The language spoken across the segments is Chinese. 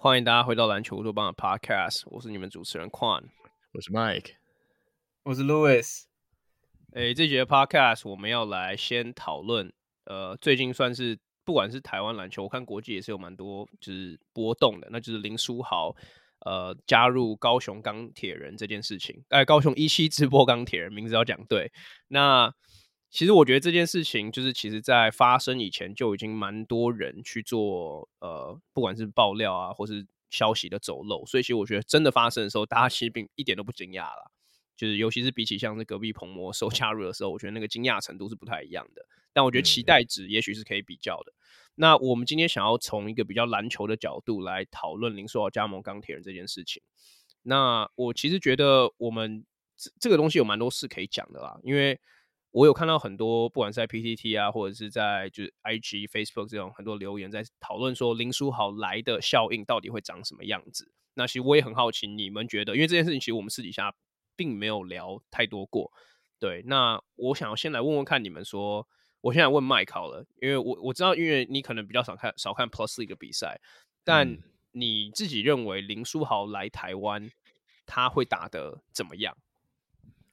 欢迎大家回到篮球乌托邦的 Podcast，我是你们主持人 Quan，我是 Mike，我是 Louis。诶，这节 Podcast 我们要来先讨论，呃，最近算是不管是台湾篮球，我看国际也是有蛮多就是波动的，那就是林书豪呃加入高雄钢铁人这件事情，哎，高雄一期直播钢铁人名字要讲对，那。其实我觉得这件事情就是，其实，在发生以前就已经蛮多人去做，呃，不管是爆料啊，或是消息的走漏，所以其实我觉得真的发生的时候，大家其实并一点都不惊讶了。就是尤其是比起像是隔壁彭魔兽 加入的时候，我觉得那个惊讶程度是不太一样的。但我觉得期待值也许是可以比较的。嗯、那我们今天想要从一个比较篮球的角度来讨论林书豪加盟钢铁人这件事情。那我其实觉得我们这这个东西有蛮多事可以讲的啦，因为。我有看到很多，不管是在 PTT 啊，或者是在就是 IG、Facebook 这种很多留言，在讨论说林书豪来的效应到底会长什么样子。那其实我也很好奇，你们觉得？因为这件事情其实我们私底下并没有聊太多过。对，那我想要先来问问看你们说，我现在问 Mike 好了，因为我我知道，因为你可能比较少看少看 Plus League 的比赛，但你自己认为林书豪来台湾他会打得怎么样？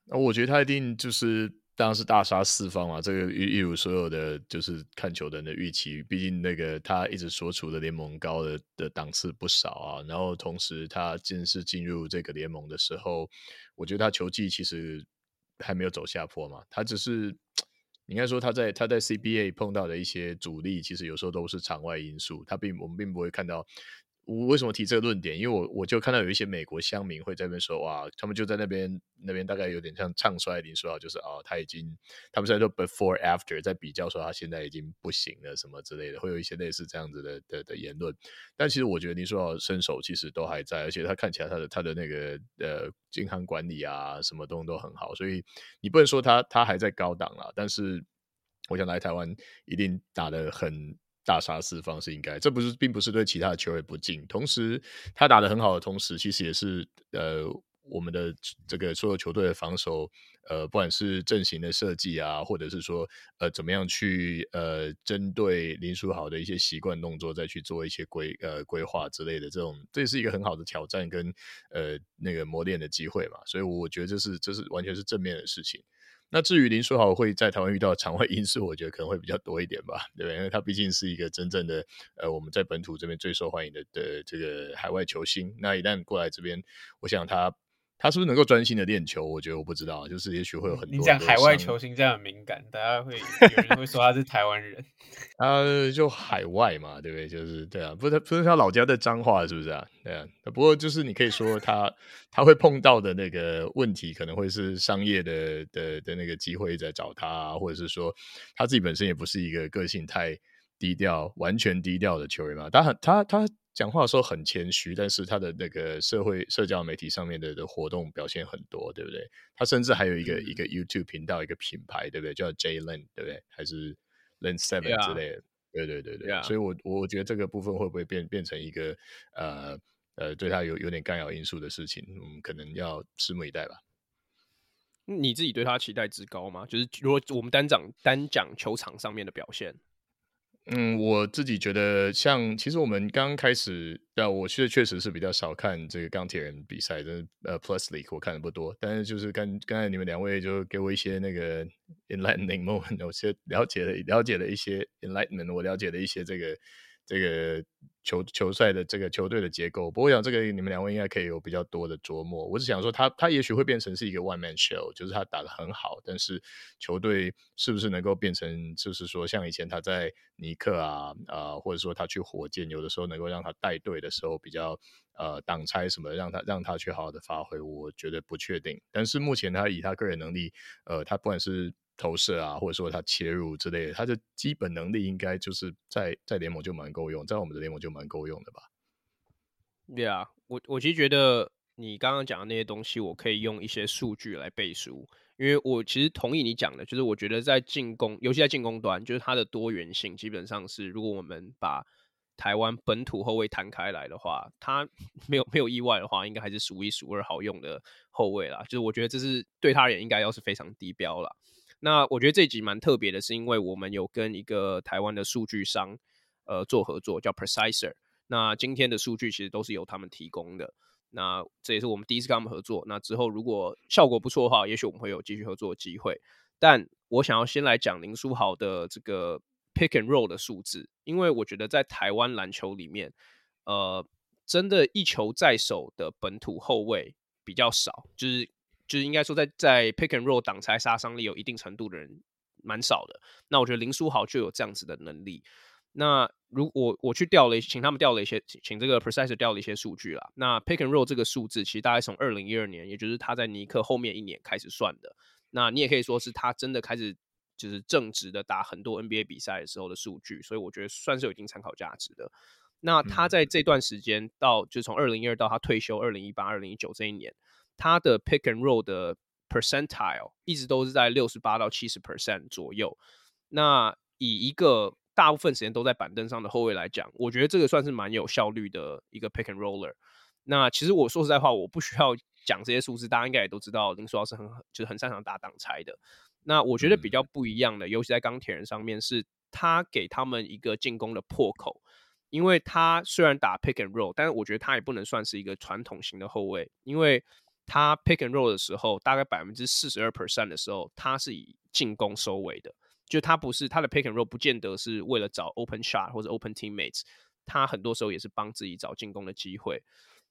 那我觉得他一定就是。当然是大杀四方嘛，这个一一如所有的就是看球的人的预期，毕竟那个他一直所处的联盟高的的档次不少啊。然后同时他正式进入这个联盟的时候，我觉得他球技其实还没有走下坡嘛，他只是应该说他在他在 CBA 碰到的一些阻力，其实有时候都是场外因素，他并我们并不会看到。我为什么提这个论点？因为我我就看到有一些美国乡民会在那边说，哇，他们就在那边那边大概有点像唱衰林书豪，就是哦，他已经他们现在说 before after 在比较说他现在已经不行了什么之类的，会有一些类似这样子的的的言论。但其实我觉得林书豪身手其实都还在，而且他看起来他的他的那个呃健康管理啊什么东西都很好，所以你不能说他他还在高档了。但是我想来台湾一定打得很。大杀四方是应该，这不是并不是对其他的球员不敬。同时，他打得很好的同时，其实也是呃我们的这个所有球队的防守，呃，不管是阵型的设计啊，或者是说呃怎么样去呃针对林书豪的一些习惯动作，再去做一些规呃规划之类的这种，这也是一个很好的挑战跟呃那个磨练的机会嘛。所以我觉得这是这是完全是正面的事情。那至于林书豪会在台湾遇到场外因素，我觉得可能会比较多一点吧，对不对？因为他毕竟是一个真正的呃，我们在本土这边最受欢迎的的这个海外球星。那一旦过来这边，我想他。他是不是能够专心的练球？我觉得我不知道，就是也许会有很多。你讲海外球星这样很敏感，大家会有人会说他是台湾人。他就海外嘛，对不对？就是对啊，不是不是他老家的脏话，是不是啊？对啊。不过就是你可以说他他会碰到的那个问题，可能会是商业的的的那个机会在找他啊，或者是说他自己本身也不是一个个性太低调、完全低调的球员嘛。他很他他。他讲话的时候很谦虚，但是他的那个社会社交媒体上面的的活动表现很多，对不对？他甚至还有一个、嗯、一个 YouTube 频道，一个品牌，对不对？叫 Jalen，对不对？还是 Len Seven 之类的.对对对对。所以我我觉得这个部分会不会变变成一个呃呃对他有有点干扰因素的事情？我嗯，可能要拭目以待吧。你自己对他期待值高吗？就是如果我们单讲单讲球场上面的表现。嗯，我自己觉得像，其实我们刚开始，但我确确实是比较少看这个钢铁人比赛的，呃，Plus League 我看的不多，但是就是刚刚才你们两位就给我一些那个 enlightening moment，我先了解了了解了一些 enlightenment，我了解了一些这个。这个球球赛的这个球队的结构，不过我想这个你们两位应该可以有比较多的琢磨。我只想说他，他也许会变成是一个 one man show，就是他打得很好，但是球队是不是能够变成，就是说像以前他在尼克啊啊、或者说他去火箭，有的时候能够让他带队的时候比较呃挡拆什么，让他让他去好好的发挥，我觉得不确定。但是目前他以他个人能力，呃，他不管是投射啊，或者说他切入之类的，他的基本能力应该就是在在联盟就蛮够用，在我们的联盟就蛮够用的吧？对啊，我我其实觉得你刚刚讲的那些东西，我可以用一些数据来背书，因为我其实同意你讲的，就是我觉得在进攻，尤其在进攻端，就是它的多元性基本上是，如果我们把台湾本土后卫摊开来的话，他 没有没有意外的话，应该还是数一数二好用的后卫啦。就是我觉得这是对他而言应该要是非常低标了。那我觉得这集蛮特别的，是因为我们有跟一个台湾的数据商呃做合作，叫 Preciser。那今天的数据其实都是由他们提供的。那这也是我们第一次跟他们合作。那之后如果效果不错的话，也许我们会有继续合作的机会。但我想要先来讲林书豪的这个 pick and roll 的数字，因为我觉得在台湾篮球里面，呃，真的一球在手的本土后卫比较少，就是就是应该说在在 pick and roll 挡拆杀伤力有一定程度的人蛮少的。那我觉得林书豪就有这样子的能力。那如果我去调了，请他们调了一些，请这个 processor 调了一些数据啦。那 pick and roll 这个数字其实大概从二零一二年，也就是他在尼克后面一年开始算的。那你也可以说是他真的开始就是正直的打很多 NBA 比赛的时候的数据，所以我觉得算是有一定参考价值的。那他在这段时间到，就从二零一二到他退休二零一八、二零一九这一年，他的 pick and roll 的 percentile 一直都是在六十八到七十 percent 左右。那以一个大部分时间都在板凳上的后卫来讲，我觉得这个算是蛮有效率的一个 pick and roller。那其实我说实在话，我不需要讲这些数字，大家应该也都知道林书豪是很就是很擅长打挡拆的。那我觉得比较不一样的，尤其在钢铁人上面，是他给他们一个进攻的破口。因为他虽然打 pick and roll，但是我觉得他也不能算是一个传统型的后卫，因为他 pick and roll 的时候，大概百分之四十二 percent 的时候，他是以进攻收尾的。就他不是他的 pick and roll 不见得是为了找 open shot 或者 open teammates，他很多时候也是帮自己找进攻的机会。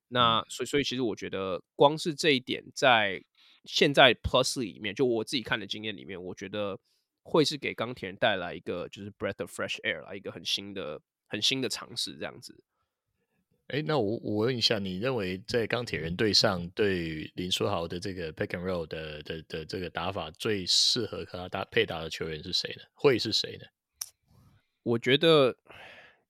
那所以所以其实我觉得光是这一点，在现在 plus 里面，就我自己看的经验里面，我觉得会是给钢铁人带来一个就是 breath of fresh air 来一个很新的很新的尝试这样子。哎，那我我问一下，你认为在钢铁人队上，对林书豪的这个 pick and roll 的的的，的这个打法最适合和他搭配打的球员是谁呢？会是谁呢？我觉得，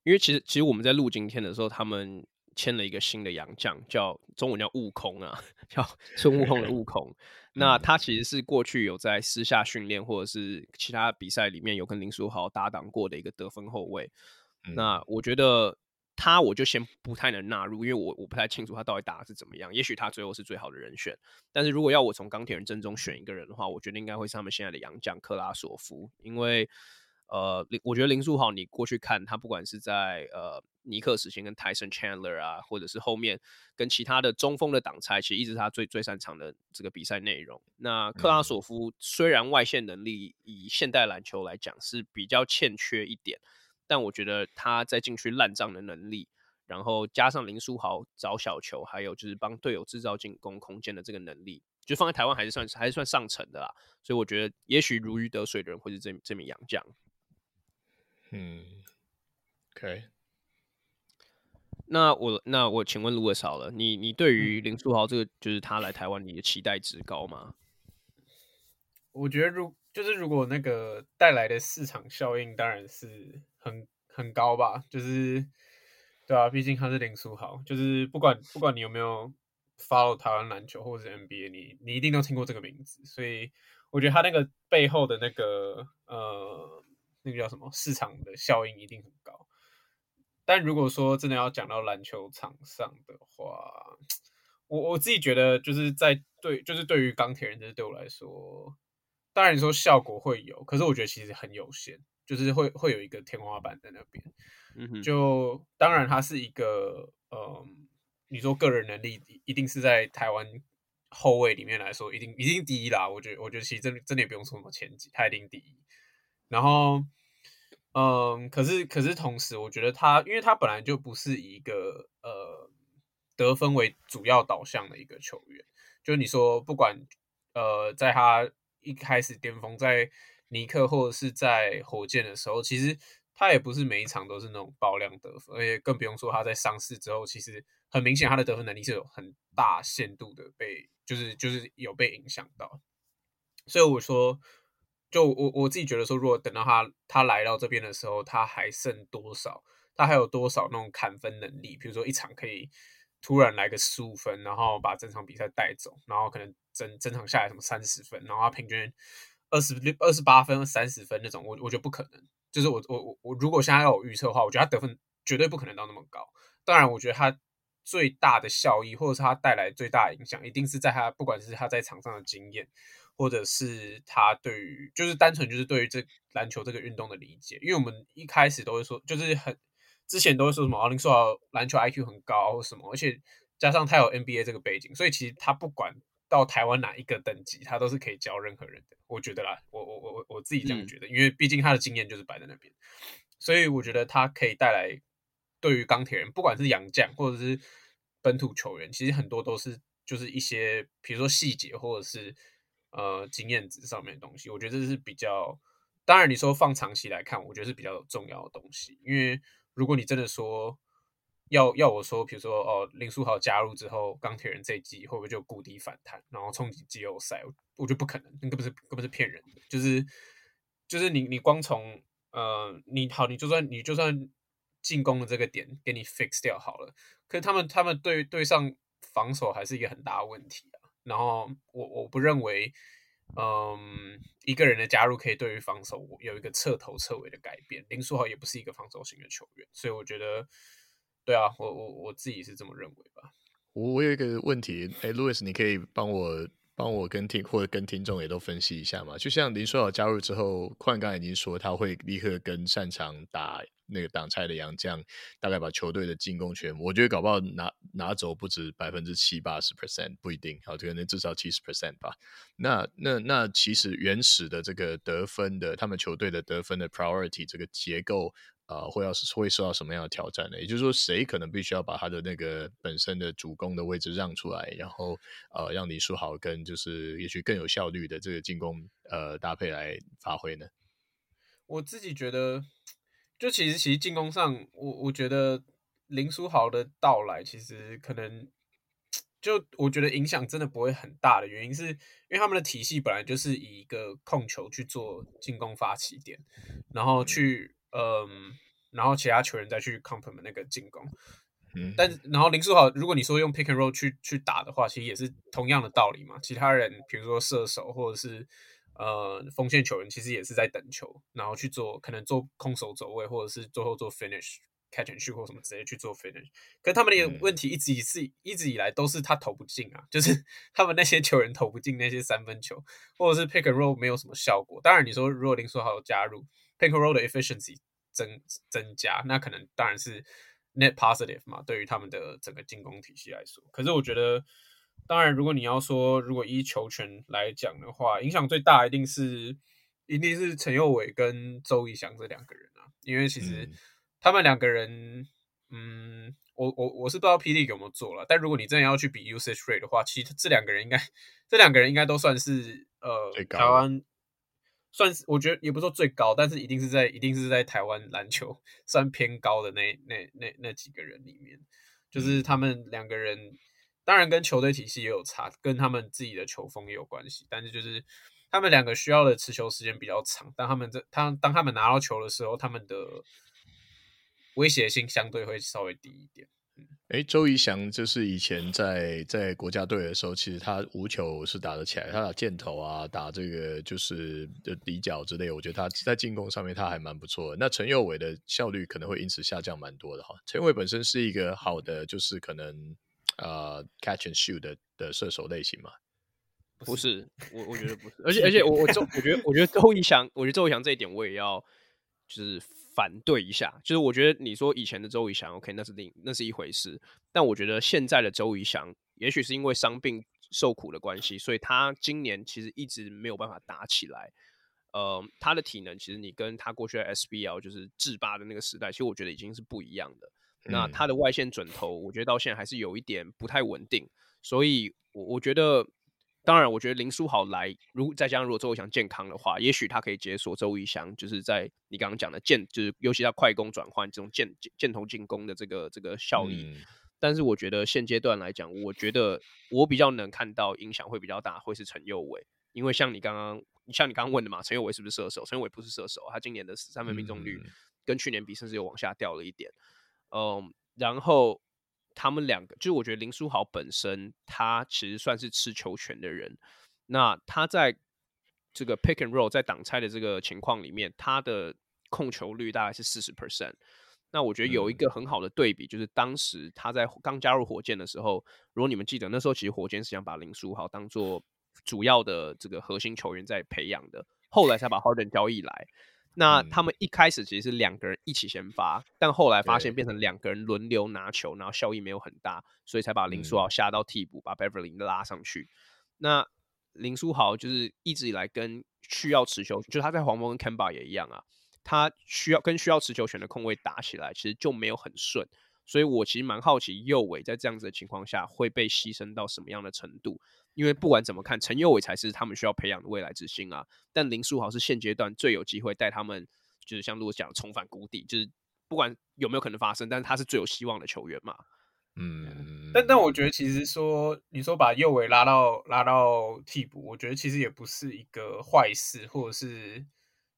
因为其实其实我们在录今天的时候，他们签了一个新的洋将，叫中文叫悟空啊，叫 孙悟空的悟空。那他其实是过去有在私下训练或者是其他比赛里面有跟林书豪搭档过的一个得分后卫。嗯、那我觉得。他我就先不太能纳入，因为我我不太清楚他到底打的是怎么样。也许他最后是最好的人选，但是如果要我从钢铁人阵中选一个人的话，我觉得应该会是他们现在的洋将克拉索夫。因为呃，我觉得林书豪你过去看他，不管是在呃尼克时期跟 Tyson Chandler 啊，或者是后面跟其他的中锋的挡拆，其实一直是他最最擅长的这个比赛内容。那克拉索夫虽然外线能力以现代篮球来讲是比较欠缺一点。但我觉得他在禁区烂账的能力，然后加上林书豪找小球，还有就是帮队友制造进攻空间的这个能力，就放在台湾还是算还是算上乘的啦。所以我觉得，也许如鱼得水的人会是这这名洋将。嗯，OK。那我那我请问卢尔少了，你你对于林书豪这个就是他来台湾，你的期待值高吗？我觉得如就是如果那个带来的市场效应，当然是。很很高吧，就是对啊，毕竟他是林书豪，就是不管不管你有没有 follow 台湾篮球或者是 NBA，你你一定都听过这个名字，所以我觉得他那个背后的那个呃那个叫什么市场的效应一定很高。但如果说真的要讲到篮球场上的话，我我自己觉得就是在对就是对于钢铁人，这对我来说，当然你说效果会有，可是我觉得其实很有限。就是会会有一个天花板在那边，就当然他是一个，嗯，你说个人能力一定是在台湾后卫里面来说，一定一定第一啦。我觉得我觉得其实真真的也不用说什么前几，他一定第一。然后，嗯，可是可是同时，我觉得他，因为他本来就不是一个呃得分为主要导向的一个球员，就你说不管呃在他一开始巅峰在。尼克或者是在火箭的时候，其实他也不是每一场都是那种爆量得分，而且更不用说他在伤势之后，其实很明显他的得分能力是有很大限度的被，就是就是有被影响到。所以我说，就我我自己觉得说，如果等到他他来到这边的时候，他还剩多少？他还有多少那种砍分能力？比如说一场可以突然来个十五分，然后把整场比赛带走，然后可能整整场下来什么三十分，然后他平均。二十六、二十八分、三十分那种，我我觉得不可能。就是我我我我，如果现在要我预测的话，我觉得他得分绝对不可能到那么高。当然，我觉得他最大的效益，或者是他带来最大影响，一定是在他不管是他在场上的经验，或者是他对于就是单纯就是对于这篮球这个运动的理解。因为我们一开始都会说，就是很之前都会说什么奥林说篮球 IQ 很高什么，而且加上他有 NBA 这个背景，所以其实他不管到台湾哪一个等级，他都是可以教任何人的。我觉得啦，我我我我我自己这样觉得，嗯、因为毕竟他的经验就是摆在那边，所以我觉得他可以带来。对于钢铁人，不管是洋将或者是本土球员，其实很多都是就是一些，比如说细节或者是呃经验值上面的东西。我觉得这是比较，当然你说放长期来看，我觉得是比较重要的东西。因为如果你真的说要要我说，比如说哦林书豪加入之后，钢铁人这一季会不会就谷底反弹，然后冲击季后赛？我觉得不可能，那根本是根本是骗人的。就是就是你你光从呃你好，你就算你就算。进攻的这个点给你 fix 掉好了，可是他们他们对对上防守还是一个很大的问题啊。然后我我不认为，嗯，一个人的加入可以对于防守有一个彻头彻尾的改变。林书豪也不是一个防守型的球员，所以我觉得，对啊，我我我自己是这么认为吧。我我有一个问题，哎，Louis，你可以帮我。帮我跟听或者跟听众也都分析一下嘛，就像林书豪加入之后，宽刚已经说他会立刻跟擅长打那个挡拆的洋将，大概把球队的进攻权，我觉得搞不好拿拿走不止百分之七八十 percent，不一定，好，可能至少七十 percent 吧。那那那其实原始的这个得分的，他们球队的得分的 priority 这个结构。啊，会要是会受到什么样的挑战呢？也就是说，谁可能必须要把他的那个本身的主攻的位置让出来，然后呃，让林书豪跟就是也许更有效率的这个进攻呃搭配来发挥呢？我自己觉得，就其实其实进攻上，我我觉得林书豪的到来，其实可能就我觉得影响真的不会很大的原因，是因为他们的体系本来就是以一个控球去做进攻发起点，然后去。嗯，然后其他球员再去 complement 那个进攻，嗯，但然后林书豪，如果你说用 pick and roll 去去打的话，其实也是同样的道理嘛。其他人，比如说射手或者是呃锋线球员，其实也是在等球，然后去做可能做空手走位，或者是最后做 finish catch and shoot 或什么直接去做 finish。可是他们的问题一直以是一直以来都是他投不进啊，就是 他们那些球员投不进那些三分球，或者是 pick and roll 没有什么效果。当然你说如果林书豪加入。Pick and roll 的 efficiency 增增加，那可能当然是 net positive 嘛，对于他们的整个进攻体系来说。可是我觉得，当然如果你要说，如果依球权来讲的话，影响最大一定是一定是陈佑伟跟周以翔这两个人啊，因为其实他们两个人，嗯，嗯我我我是不知道 P. League 有没有做了，但如果你真的要去比 usage rate 的话，其实这两个人应该这两个人应该都算是呃台湾。算是我觉得也不说最高，但是一定是在一定是在台湾篮球 算偏高的那那那那几个人里面，就是他们两个人，当然跟球队体系也有差，跟他们自己的球风也有关系，但是就是他们两个需要的持球时间比较长，当他们这他当他们拿到球的时候，他们的威胁性相对会稍微低一点。哎，周仪翔就是以前在在国家队的时候，其实他无球是打得起来，他打箭头啊，打这个就是的底角之类，我觉得他在进攻上面他还蛮不错的。那陈佑伟的效率可能会因此下降蛮多的哈。陈佑伟本身是一个好的，就是可能呃 catch and shoot 的的射手类型嘛？不是，我我觉得不是，而且而且我我周我觉得我觉得周仪翔，我觉得周仪翔这一点我也要就是。反对一下，就是我觉得你说以前的周仪翔，OK，那是另那是一回事。但我觉得现在的周仪翔，也许是因为伤病受苦的关系，所以他今年其实一直没有办法打起来。呃，他的体能其实你跟他过去的 SBL 就是制霸的那个时代，其实我觉得已经是不一样的。嗯、那他的外线准头，我觉得到现在还是有一点不太稳定。所以，我我觉得。当然，我觉得林书豪来，如再加上如果周仪翔健康的话，也许他可以解锁周仪翔，就是在你刚刚讲的箭，就是尤其他快攻转换这种箭箭头进攻的这个这个效力。嗯、但是我觉得现阶段来讲，我觉得我比较能看到影响会比较大，会是陈佑伟，因为像你刚刚像你刚刚问的嘛，陈佑伟是不是射手？陈佑伟不是射手，他今年的三分命中率跟去年比，甚至有往下掉了一点。嗯，然后。他们两个，就是我觉得林书豪本身，他其实算是吃球权的人。那他在这个 pick and roll 在挡拆的这个情况里面，他的控球率大概是四十 percent。那我觉得有一个很好的对比，就是当时他在刚加入火箭的时候，如果你们记得，那时候其实火箭是想把林书豪当做主要的这个核心球员在培养的，后来才把 Harden 交易来。那他们一开始其实是两个人一起先发，但后来发现变成两个人轮流拿球，然后效益没有很大，所以才把林书豪下到替补，把 Beverly 拉上去。那林书豪就是一直以来跟需要持球，就他在黄蜂跟 Kemba 也一样啊，他需要跟需要持球权的控卫打起来，其实就没有很顺。所以我其实蛮好奇右伟在这样子的情况下会被牺牲到什么样的程度。因为不管怎么看，陈佑伟才是他们需要培养的未来之星啊。但林书豪是现阶段最有机会带他们，就是像如果讲重返谷底，就是不管有没有可能发生，但是他是最有希望的球员嘛。嗯，但但我觉得其实说你说把右伟拉到拉到替补，我觉得其实也不是一个坏事，或者是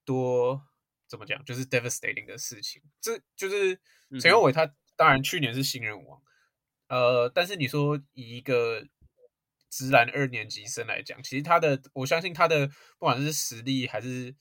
多怎么讲，就是 devastating 的事情。这就是陈佑伟他当然去年是新人王，呃，但是你说以一个直男二年级生来讲，其实他的，我相信他的不管是实力还是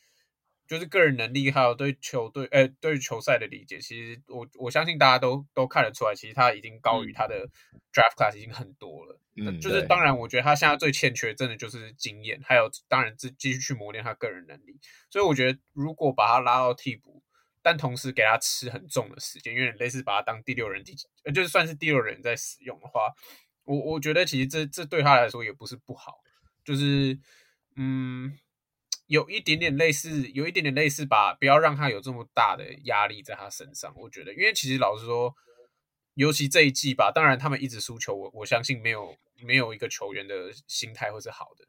就是个人能力，还有对球队，呃，对球赛的理解，其实我我相信大家都都看得出来，其实他已经高于他的 draft class 已经很多了。嗯，就是当然，我觉得他现在最欠缺真的就是经验，还有当然继继续去磨练他个人能力。所以我觉得如果把他拉到替补，但同时给他吃很重的时间，有点类似把他当第六人第几，呃，就是算是第六人在使用的话。我我觉得其实这这对他来说也不是不好，就是嗯，有一点点类似，有一点点类似吧，不要让他有这么大的压力在他身上。我觉得，因为其实老实说，尤其这一季吧，当然他们一直输球，我我相信没有没有一个球员的心态会是好的。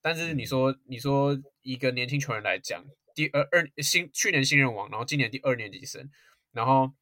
但是你说你说一个年轻球员来讲，第二二新去年新人王，然后今年第二年级生，然后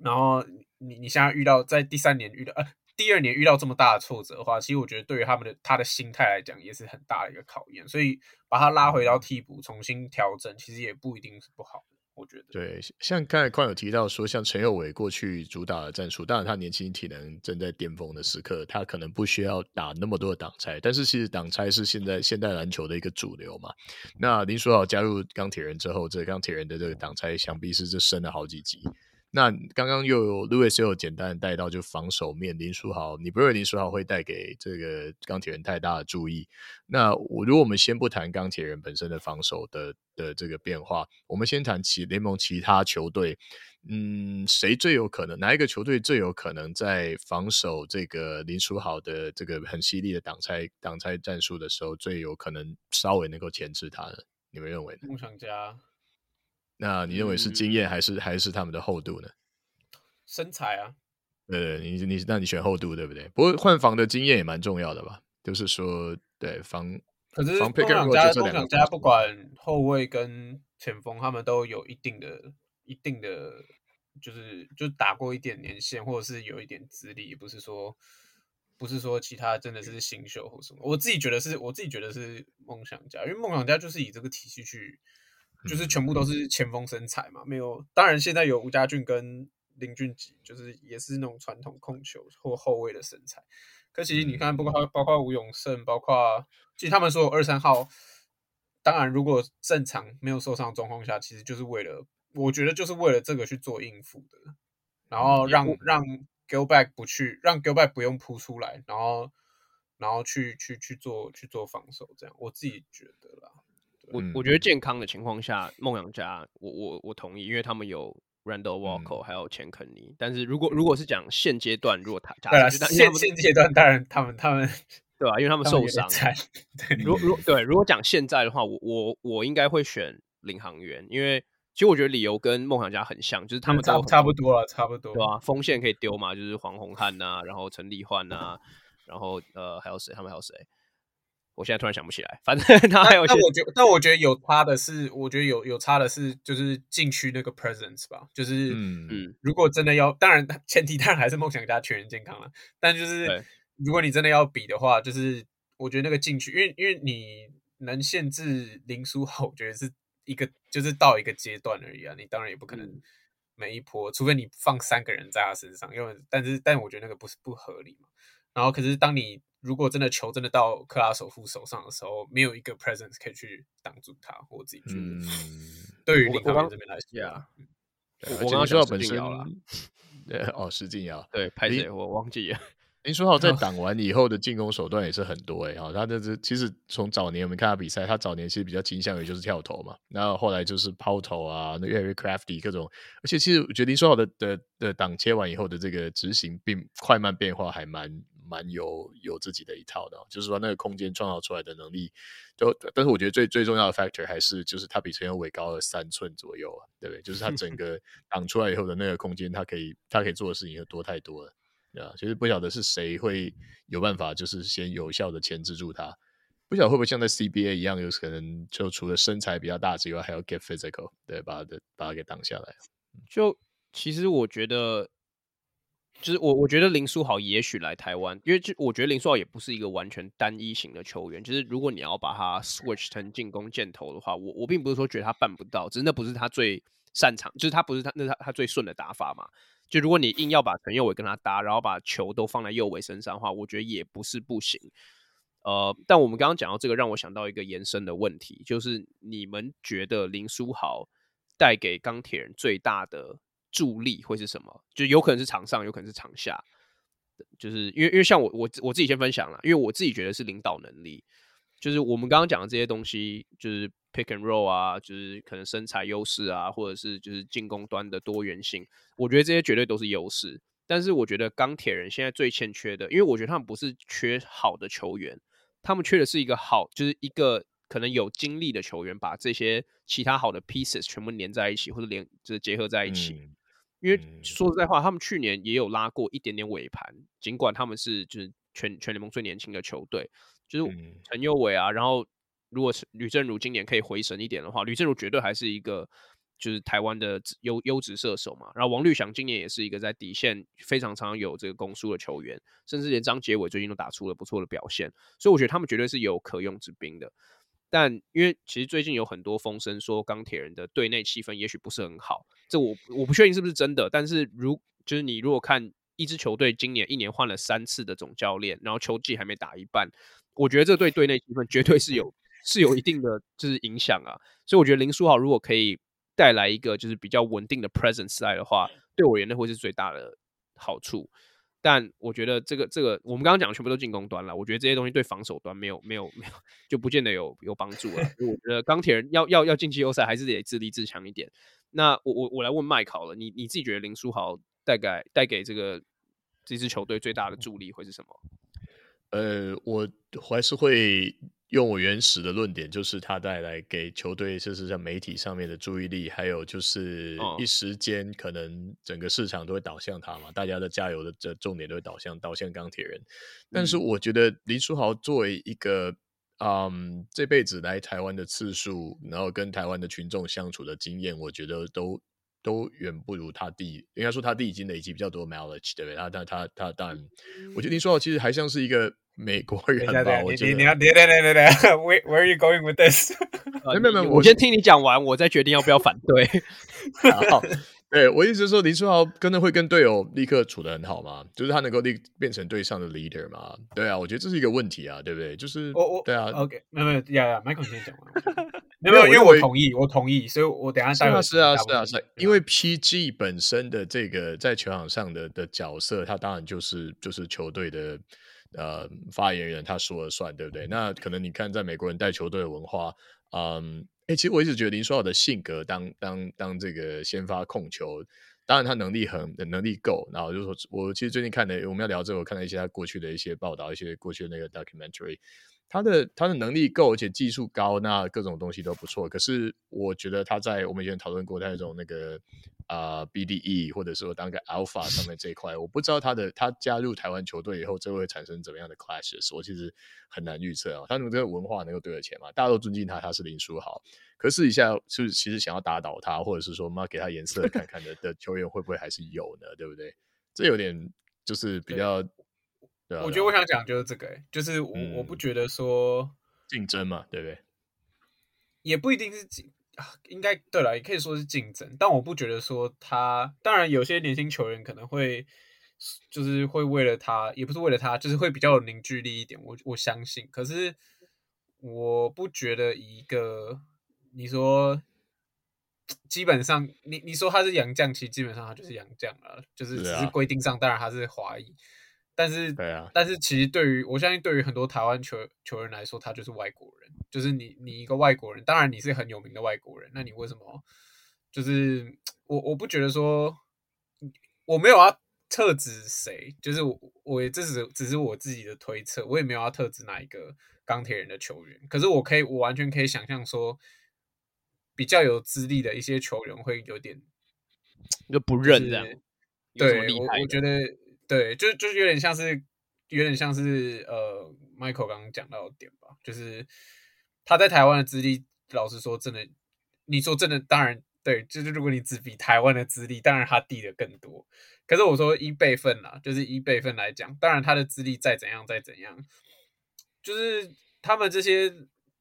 然后你你现在遇到在第三年遇到呃。第二年遇到这么大的挫折的话，其实我觉得对于他们的他的心态来讲也是很大的一个考验，所以把他拉回到替补重新调整，其实也不一定是不好的。我觉得对，像刚才宽有提到说，像陈佑伟过去主打的战术，当然他年轻体能正在巅峰的时刻，他可能不需要打那么多的挡拆，但是其实挡拆是现在现代篮球的一个主流嘛。那林书豪加入钢铁人之后，这钢铁人的这个挡拆想必是这升了好几级。那刚刚又有 Louis 又有简单的带到，就防守面林书豪，你不认为林书豪会带给这个钢铁人太大的注意？那我如果我们先不谈钢铁人本身的防守的的这个变化，我们先谈其联盟其他球队，嗯，谁最有可能？哪一个球队最有可能在防守这个林书豪的这个很犀利的挡拆挡拆战术的时候，最有可能稍微能够钳制他呢？你们认为呢？梦想家。那你认为是经验还是、嗯、还是他们的厚度呢？身材啊，呃，你你那你选厚度对不对？不过换防的经验也蛮重要的吧？就是说，对防，可是梦想家梦想家不管后卫跟前锋，他们都有一定的、一定的，就是就打过一点年限，或者是有一点资历，不是说不是说其他真的是新秀或什么。我自己觉得是，我自己觉得是梦想家，因为梦想家就是以这个体系去。就是全部都是前锋身材嘛，没有。当然现在有吴家俊跟林俊杰，就是也是那种传统控球或后卫的身材。可其实你看，包括包括吴永胜，包括其实他们说有二三号，当然如果正常没有受伤的状况下，其实就是为了，我觉得就是为了这个去做应付的。然后让让 Gilback 不去，让 Gilback 不用扑出来，然后然后去去去做去做防守，这样我自己觉得啦。我我觉得健康的情况下，梦想家，我我我同意，因为他们有 Randall Walker，还有钱肯尼。但是如果如果是讲现阶段，如果他假设现现阶段，当然他们他们对吧？因为他们受伤。如如对，如果讲现在的话，我我我应该会选领航员，因为其实我觉得理由跟梦想家很像，就是他们都差不多了，差不多对吧？锋线可以丢嘛，就是黄宏汉呐，然后陈立焕呐，然后呃还有谁？他们还有谁？我现在突然想不起来，反正他还有。但我觉得，但我觉得有差的是，我觉得有有差的是，就是禁区那个 presence 吧。就是，嗯嗯，如果真的要，当然前提当然还是梦想家全员健康了。但就是，如果你真的要比的话，就是我觉得那个禁区，因为因为你能限制林书豪，我觉得是一个就是到一个阶段而已啊。你当然也不可能每一波，除非你放三个人在他身上，因为但是但我觉得那个不是不合理嘛。然后可是当你如果真的球真的到克拉首富手上的时候，没有一个 presence 可以去挡住他，我自己觉得，嗯、对于领航员这边来说，对啊，我刚刚说到本身了，哦，施晋尧，对，拍谁我忘记了。林书豪在挡完以后的进攻手段也是很多哎，哈，他这这其实从早年我们看他比赛，他早年其实比较倾向于就是跳投嘛，然后后来就是抛投啊，那越来越 crafty 各种，而且其实我觉得林书豪的的的挡切完以后的这个执行并快慢变化还蛮蛮有有自己的一套的，就是说那个空间创造出来的能力，就但是我觉得最最重要的 factor 还是就是它比陈宥伟高了三寸左右啊，对不对？就是他整个 挡出来以后的那个空间，它可以它可以做的事情就多太多了。啊，其实不晓得是谁会有办法，就是先有效的牵制住他。不晓得会不会像在 CBA 一样，有可能就除了身材比较大之外，还要 get physical，对，把他的把他给挡下来。就其实我觉得，就是我我觉得林书豪也许来台湾，因为就我觉得林书豪也不是一个完全单一型的球员。就是如果你要把他 switch 成进攻箭头的话，我我并不是说觉得他办不到，只是那不是他最擅长，就是他不是他那他他最顺的打法嘛。就如果你硬要把陈宥伟跟他搭，然后把球都放在右伟身上的话，我觉得也不是不行。呃，但我们刚刚讲到这个，让我想到一个延伸的问题，就是你们觉得林书豪带给钢铁人最大的助力会是什么？就有可能是场上，有可能是场下。就是因为因为像我我我自己先分享了，因为我自己觉得是领导能力。就是我们刚刚讲的这些东西，就是 pick and roll 啊，就是可能身材优势啊，或者是就是进攻端的多元性，我觉得这些绝对都是优势。但是我觉得钢铁人现在最欠缺的，因为我觉得他们不是缺好的球员，他们缺的是一个好，就是一个可能有精力的球员，把这些其他好的 pieces 全部连在一起，或者连就是结合在一起。因为说实在话，他们去年也有拉过一点点尾盘，尽管他们是就是全全联盟最年轻的球队。就是陈宥伟啊，然后如果是吕正如今年可以回神一点的话，吕正如绝对还是一个就是台湾的优优质射手嘛。然后王绿翔今年也是一个在底线非常常有这个攻速的球员，甚至连张杰伟最近都打出了不错的表现，所以我觉得他们绝对是有可用之兵的。但因为其实最近有很多风声说钢铁人的队内气氛也许不是很好，这我我不确定是不是真的。但是如就是你如果看一支球队今年一年换了三次的总教练，然后球季还没打一半。我觉得这对队内气氛绝对是有是有一定的就是影响啊，所以我觉得林书豪如果可以带来一个就是比较稳定的 presence 来的话，对我而言那会是最大的好处。但我觉得这个这个我们刚刚讲的全部都进攻端了，我觉得这些东西对防守端没有没有没有就不见得有有帮助了。我觉得钢铁人要要要进季后赛还是得自立自强一点。那我我我来问麦考了，你你自己觉得林书豪带给带给这个这支球队最大的助力会是什么？呃，我还是会用我原始的论点，就是他带来给球队，就是在媒体上面的注意力，还有就是一时间可能整个市场都会导向他嘛，大家的加油的这重点都会导向导向钢铁人。但是我觉得林书豪作为一个，嗯，这辈子来台湾的次数，然后跟台湾的群众相处的经验，我觉得都都远不如他弟。应该说他弟已经累积比较多 mileage，对不对？他他他他当然，我觉得林书豪其实还像是一一个。美国人吧，我觉得。你你要，等等等等 Where Where are you going with this？没有没有，我先听你讲完，我再决定要不要反对。好，对我意思是说，林书豪真的会跟队友立刻处得很好吗？就是他能够立变成队上的 leader 吗？对啊，我觉得这是一个问题啊，对不对？就是我我对啊，OK，没有没有，呀呀，Michael 先讲完。没有，因为我同意，我同意，所以我等下是啊是啊是啊是，因为 PG 本身的这个在球场上的的角色，他当然就是就是球队的。呃，发言人他说了算，对不对？那可能你看，在美国人带球队的文化，嗯，哎，其实我一直觉得林书豪的性格当，当当这个先发控球，当然他能力很能力够。然后就是说我其实最近看的，我们要聊这个，我看了一些他过去的一些报道，一些过去的那个 documentary，他的他的能力够，而且技术高，那各种东西都不错。可是我觉得他在我们以前讨论过他那种那个。啊、呃、，BDE 或者说当个 Alpha 上面这一块，我不知道他的他加入台湾球队以后，这会产生怎么样的 clashes，我其实很难预测啊。他们这个文化能够对得起吗？大家都尊敬他，他是林书豪，可是私底下是其实想要打倒他，或者是说妈给他颜色看看的 的球员会不会还是有呢？对不对？这有点就是比较，对啊、我觉得我想讲就是这个、欸，就是我、嗯、我不觉得说竞争嘛，对不对？也不一定是竞。应该对了，也可以说是竞争，但我不觉得说他。当然，有些年轻球员可能会，就是会为了他，也不是为了他，就是会比较有凝聚力一点。我我相信，可是我不觉得一个你说基本上你你说他是洋将，其实基本上他就是洋将了，就是只是规定上，当然他是华裔，但是对啊，但是其实对于我相信，对于很多台湾球球员来说，他就是外国人，就是你你一个外国人，当然你是很有名的外国人，那你为什么就是我我不觉得说我没有要特指谁，就是我我也这是只是我自己的推测，我也没有要特指哪一个钢铁人的球员，可是我可以我完全可以想象说。比较有资历的一些球员会有点就不认这样，对，我我觉得对，就就是有点像是有点像是呃，Michael 刚刚讲到的点吧，就是他在台湾的资历，老实说，真的，你说真的，当然对，就是如果你只比台湾的资历，当然他低的更多。可是我说一辈分啦，就是一辈分来讲，当然他的资历再怎样再怎样，就是他们这些。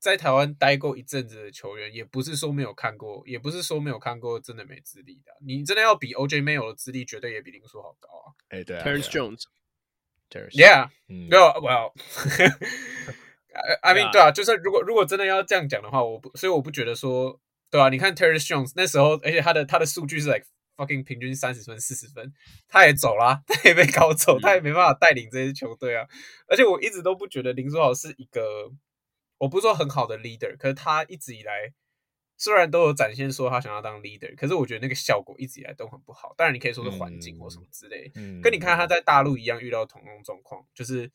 在台湾待过一阵子的球员，也不是说没有看过，也不是说没有看过真的没资历的。你真的要比 OJ Mayo 的资历，绝对也比林书豪高啊！哎、欸，对啊，Terrence Jones，Yeah，No，Well，I mean，对啊，就是如果如果真的要这样讲的话，我不，所以我不觉得说，对啊，你看 Terrence Jones 那时候，而且他的他的数据是 like fucking 平均三十分、四十分，他也走了，他也被搞走，他也没办法带领这些球队啊。而且我一直都不觉得林书豪是一个。我不是说很好的 leader，可是他一直以来虽然都有展现说他想要当 leader，可是我觉得那个效果一直以来都很不好。当然你可以说是环境或什么之类，嗯、跟你看他在大陆一样遇到同样状况，就是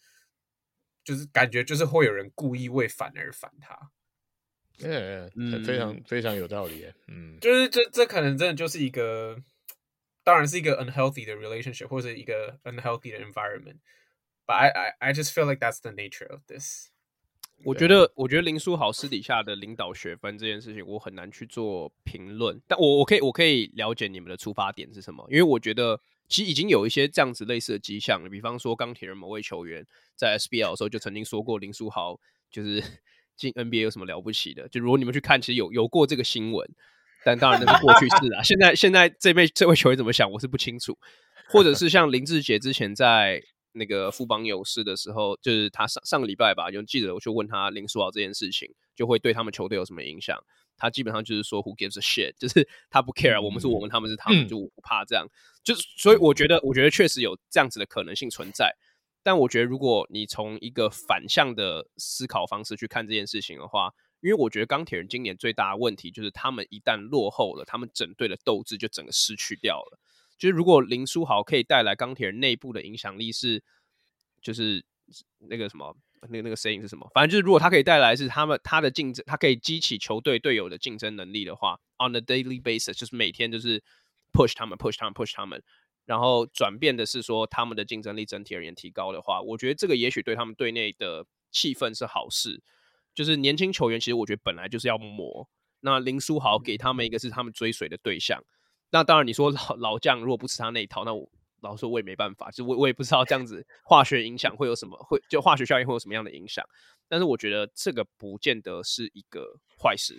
就是感觉就是会有人故意为反而反他。嗯，嗯非常非常有道理。嗯，就是这这可能真的就是一个，当然是一个 unhealthy 的 relationship 或者一个 unhealthy 的 environment。But I I I just feel like that's the nature of this. 我觉得，我觉得林书豪私底下的领导学分这件事情，我很难去做评论。但我我可以我可以了解你们的出发点是什么，因为我觉得其实已经有一些这样子类似的迹象了。比方说，钢铁人某位球员在 SBL 的时候就曾经说过，林书豪就是 进 NBA 有什么了不起的。就如果你们去看，其实有有过这个新闻，但当然那是过去式啊。现在现在这位这位球员怎么想，我是不清楚。或者是像林志杰之前在。那个富邦勇士的时候，就是他上上个礼拜吧，有记者我去问他林书豪这件事情，就会对他们球队有什么影响？他基本上就是说 Who gives a shit，就是他不 care，我们是我们，他们是他们，就不怕这样。嗯、就是所以我觉得，我觉得确实有这样子的可能性存在。但我觉得，如果你从一个反向的思考方式去看这件事情的话，因为我觉得钢铁人今年最大的问题就是，他们一旦落后了，他们整队的斗志就整个失去掉了。就是如果林书豪可以带来钢铁人内部的影响力是，就是那个什么，那个那个声音是什么？反正就是如果他可以带来是他们他的竞争，他可以激起球队队友的竞争能力的话，on a daily basis 就是每天就是 push 他们 push 他们 push 他们，然后转变的是说他们的竞争力整体而言提高的话，我觉得这个也许对他们队内的气氛是好事。就是年轻球员其实我觉得本来就是要磨，那林书豪给他们一个是他们追随的对象。那当然，你说老老将如果不吃他那一套，那我老实说我也没办法，就我我也不知道这样子 化学影响会有什么，会就化学效应会有什么样的影响。但是我觉得这个不见得是一个坏事，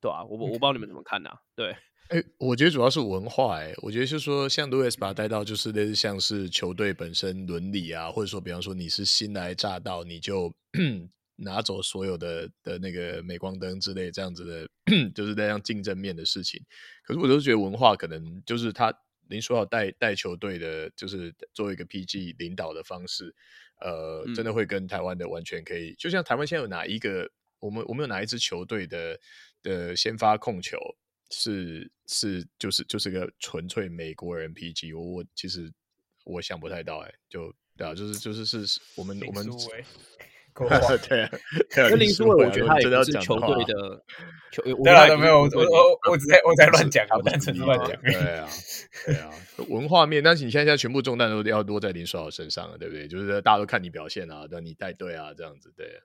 对啊，我我不知道你们怎么看呢、啊？对，哎、欸，我觉得主要是文化、欸，哎，我觉得就是说，像 Louis 把他带到，就是类似像是球队本身伦理啊，或者说，比方说你是新来乍到，你就。拿走所有的的那个镁光灯之类这样子的，就是那样竞争面的事情。可是我都觉得文化可能就是他您说要带带球队的，就是作为一个 PG 领导的方式，呃，真的会跟台湾的完全可以。就像台湾现在有哪一个，我们我们有哪一支球队的的先发控球是是就是就是个纯粹美国人 PG，我我其实我想不太到、欸，哎，就对啊，就是就是是我们我们。对啊，跟林书豪，我觉得他也是球队的 球。对啊，没有，我我我只在我在乱讲，我单纯乱讲。对啊，对啊，文化面，但是你现在现在全部重担都要落在林书豪身上了，对不对？就是大家都看你表现啊，等你带队啊，这样子。对，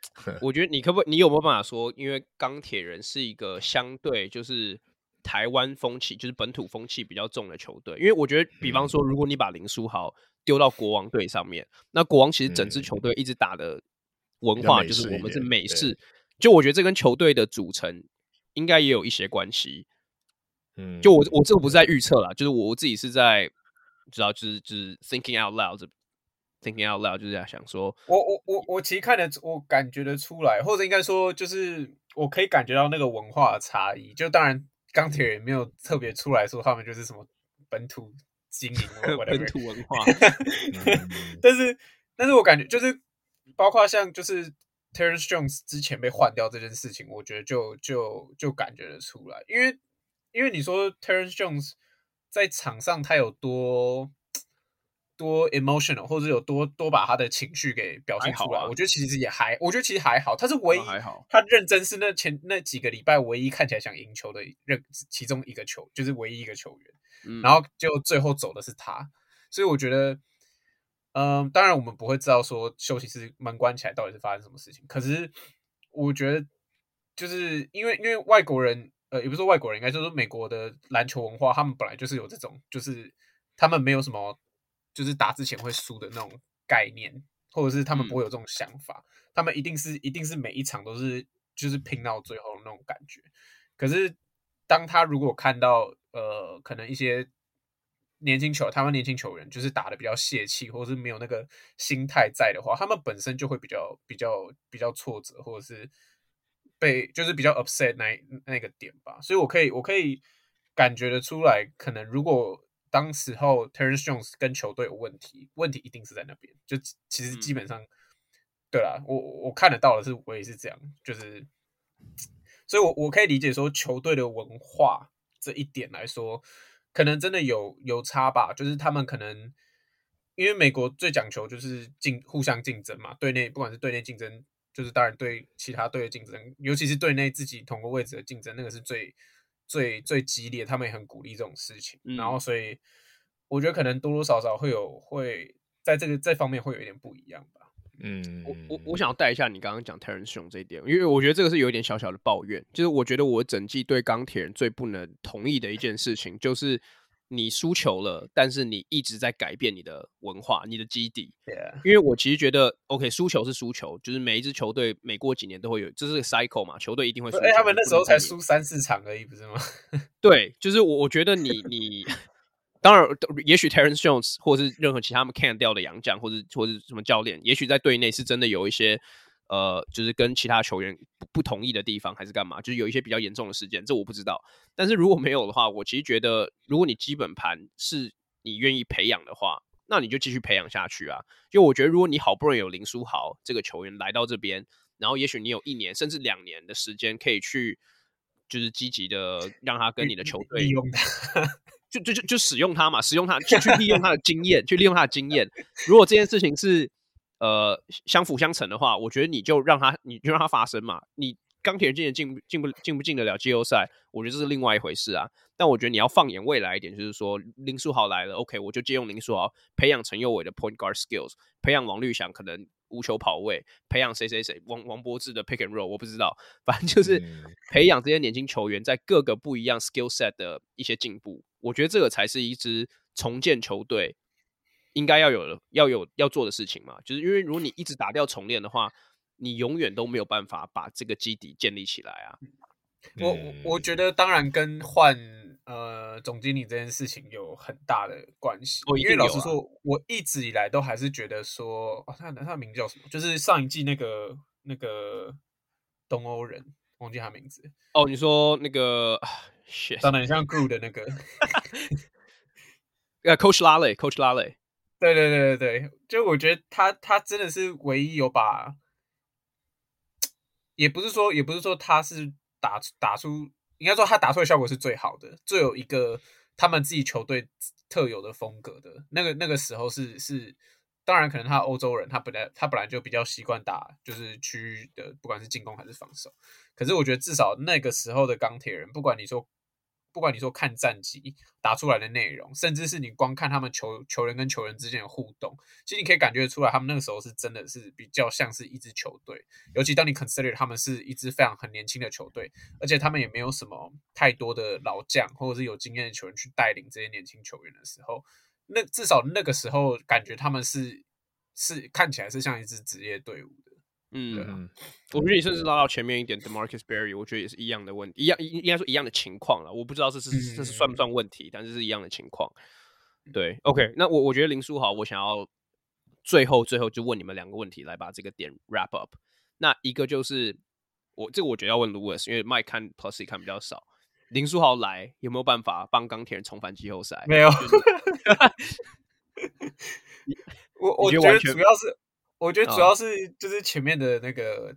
我觉得你可不，你有没有办法说，因为钢铁人是一个相对就是台湾风气，就是本土风气比较重的球队。因为我觉得，比方说，如果你把林书豪丢到国王队上面，那国王其实整支球队一直打的文化就是我们是美式，就我觉得这跟球队的组成应该也有一些关系。嗯，就我我这个不是在预测啦，就是我自己是在知道，就是就是 thinking out loud，thinking out loud 就是在想说，我我我我其实看得我感觉得出来，或者应该说就是我可以感觉到那个文化的差异。就当然钢铁人没有特别出来说他们就是什么本土精英或 本土文化。但是，但是我感觉就是包括像就是 Terrence Jones 之前被换掉这件事情，我觉得就就就感觉得出来，因为因为你说 Terrence Jones 在场上他有多。多 emotional，或者有多多把他的情绪给表现出来，啊、我觉得其实也还，我觉得其实还好。他是唯一，还好他认真是那前那几个礼拜唯一看起来想赢球的任其中一个球，就是唯一一个球员。嗯、然后就最后走的是他，所以我觉得，嗯、呃，当然我们不会知道说休息室门关起来到底是发生什么事情。可是我觉得，就是因为因为外国人，呃，也不是外国人，应该就是说美国的篮球文化，他们本来就是有这种，就是他们没有什么。就是打之前会输的那种概念，或者是他们不会有这种想法，嗯、他们一定是一定是每一场都是就是拼到最后的那种感觉。可是当他如果看到呃，可能一些年轻球，台湾年轻球员就是打的比较泄气，或者是没有那个心态在的话，他们本身就会比较比较比较挫折，或者是被就是比较 upset 那那个点吧。所以我可以我可以感觉得出来，可能如果。当时候，Terrence Jones 跟球队有问题，问题一定是在那边。就其实基本上，嗯、对啦，我我看得到的是，我也是这样，就是，所以我我可以理解说，球队的文化这一点来说，可能真的有有差吧。就是他们可能因为美国最讲求就是竞互相竞争嘛，队内不管是队内竞争，就是当然对其他队的竞争，尤其是队内自己同个位置的竞争，那个是最。最最激烈，他们也很鼓励这种事情，嗯、然后所以我觉得可能多多少少会有会在这个这方面会有一点不一样吧。嗯，我我我想要带一下你刚刚讲 Terrence 这一点，因为我觉得这个是有一点小小的抱怨，就是我觉得我整季对钢铁人最不能同意的一件事情就是。你输球了，但是你一直在改变你的文化、你的基底。Yeah. 因为我其实觉得，OK，输球是输球，就是每一支球队每过几年都会有，这是个 cycle 嘛，球队一定会输。哎，他们那时候才输三四场而已，不是吗？对，就是我我觉得你你，当然，也许 Terrence Jones 或是任何其他他们 can 掉的洋将，或者或者什么教练，也许在队内是真的有一些。呃，就是跟其他球员不，不同意的地方，还是干嘛？就是有一些比较严重的事件，这我不知道。但是如果没有的话，我其实觉得，如果你基本盘是你愿意培养的话，那你就继续培养下去啊。就我觉得，如果你好不容易有林书豪这个球员来到这边，然后也许你有一年甚至两年的时间可以去，就是积极的让他跟你的球队利用他，就就就就使用它嘛，使用它去去利用它的经验，去利用它的经验。如果这件事情是。呃，相辅相成的话，我觉得你就让他，你就让他发生嘛。你钢铁人今年进进不进不进得了季后赛，我觉得这是另外一回事啊。但我觉得你要放眼未来一点，就是说林书豪来了，OK，我就借用林书豪培养陈佑伟的 point guard skills，培养王绿翔可能无球跑位，培养谁谁谁王王柏智的 pick and roll，我不知道，反正就是培养这些年轻球员在各个不一样 skill set 的一些进步。我觉得这个才是一支重建球队。应该要有要有要做的事情嘛，就是因为如果你一直打掉重练的话，你永远都没有办法把这个基底建立起来啊。我我我觉得当然跟换呃总经理这件事情有很大的关系。哦啊、因为老实说，我一直以来都还是觉得说，哦，他他的名字叫什么？就是上一季那个那个东欧人，忘记他名字。哦，你说那个长得很像 Groot 的那个，呃、uh,，Coach Lale，Coach Lale。对对对对对，就我觉得他他真的是唯一有把，也不是说也不是说他是打打出，应该说他打出的效果是最好的，最有一个他们自己球队特有的风格的那个那个时候是是，当然可能他欧洲人，他本来他本来就比较习惯打就是区域的，不管是进攻还是防守，可是我觉得至少那个时候的钢铁人，不管你说。不管你说看战绩打出来的内容，甚至是你光看他们球球员跟球员之间的互动，其实你可以感觉出来，他们那个时候是真的是比较像是一支球队。尤其当你 consider 他们是一支非常很年轻的球队，而且他们也没有什么太多的老将或者是有经验的球员去带领这些年轻球员的时候，那至少那个时候感觉他们是是看起来是像一支职业队伍的。嗯，我觉得你甚至拉到前面一点，DeMarcus Berry，我觉得也是一样的问题，一样应应该说一样的情况了。我不知道这是这是算不算问题，但是是一样的情况。对，OK，那我我觉得林书豪，我想要最后最后就问你们两个问题，来把这个点 wrap up。那一个就是我这个我觉得要问 Louis，因为 Mike 看 Plus 看比较少。林书豪来有没有办法帮钢铁人重返季后赛？没有。就是、我我觉得主要是，我觉得主要是就是前面的那个、哦、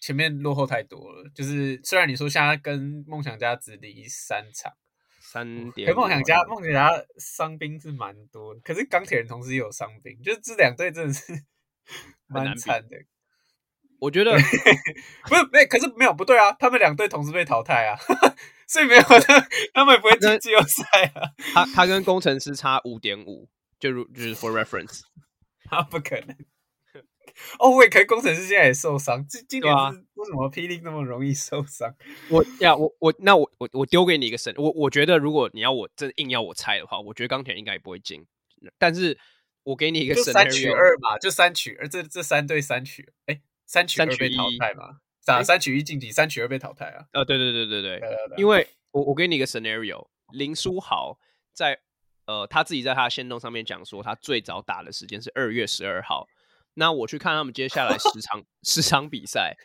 前面落后太多了。就是虽然你说现在跟梦想家只离三场，三点，跟梦想家梦想家伤兵是蛮多的，可是钢铁人同时也有伤兵，就是这两队真的是 蛮惨的。我觉得 不是没，可是没有不对啊，他们两队同时被淘汰啊，所以没有他，他们不会进季后赛啊。他他跟工程师差五点五，就如就是 for reference，他 不可能。哦，我也可以，工程师现在也受伤，今今年为什么霹雳那么容易受伤？我呀，我我那我我我丢给你一个神，我我觉得如果你要我真硬要我猜的话，我觉得钢铁应该也不会进，但是我给你一个神，三取二嘛，就三取二，这这三对三取，哎。三取二被淘汰嘛？啥？三取一晋级，三取二被淘汰啊？啊，对对对对对，对，因为我我给你一个 scenario，林书豪在呃他自己在他的线动上面讲说，他最早打的时间是二月十二号。那我去看他们接下来十场 十场比赛，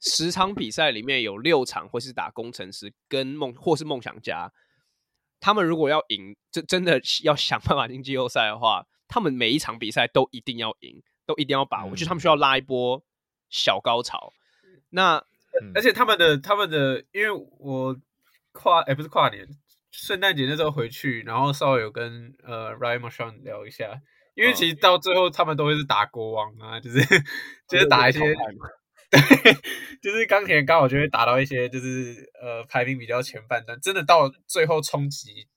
十场比赛里面有六场会是打工程师跟梦或是梦想家。他们如果要赢，就真的要想办法进季后赛的话，他们每一场比赛都一定要赢，都一定要把握，嗯、就他们需要拉一波。小高潮，那、嗯、而且他们的他们的，因为我跨哎、欸、不是跨年，圣诞节那时候回去，然后稍微有跟呃 Ryan Marchand 聊一下，因为其实到最后他们都会是打国王啊，就是 就是打一些，对，就是钢铁刚好就会打到一些就是呃排名比较前半段，真的到最后冲击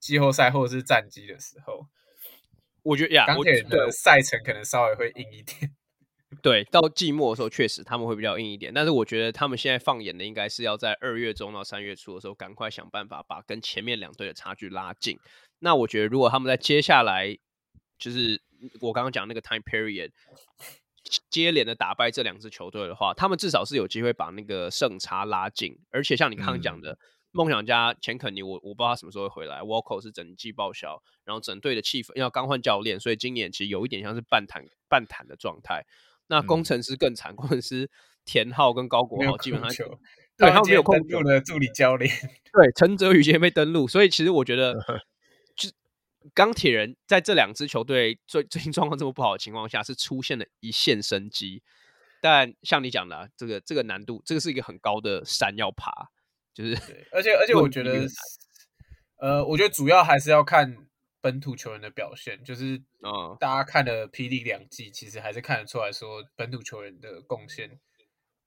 季后赛或者是战绩的时候，我觉得呀，钢铁的赛程可能稍微会硬一点。对，到季末的时候确实他们会比较硬一点，但是我觉得他们现在放眼的应该是要在二月中到三月初的时候，赶快想办法把跟前面两队的差距拉近。那我觉得如果他们在接下来，就是我刚刚讲那个 time period，接连的打败这两支球队的话，他们至少是有机会把那个胜差拉近。而且像你刚刚讲的，梦、嗯、想家钱肯尼，我我不知道他什么时候会回来，Walker 是整季报销，然后整队的气氛因为刚换教练，所以今年其实有一点像是半坦半坦的状态。那工程师更惨，工程师田浩跟高国豪基本上就对他们没有控住的助理教练，对陈哲宇今天被登录，所以其实我觉得，就钢铁人在这两支球队最 最近状况这么不好的情况下，是出现了一线生机。但像你讲的、啊，这个这个难度，这个是一个很高的山要爬，就是而且而且 我觉得，呃，我觉得主要还是要看。本土球员的表现，就是大家看了霹雳两季，其实还是看得出来说本土球员的贡献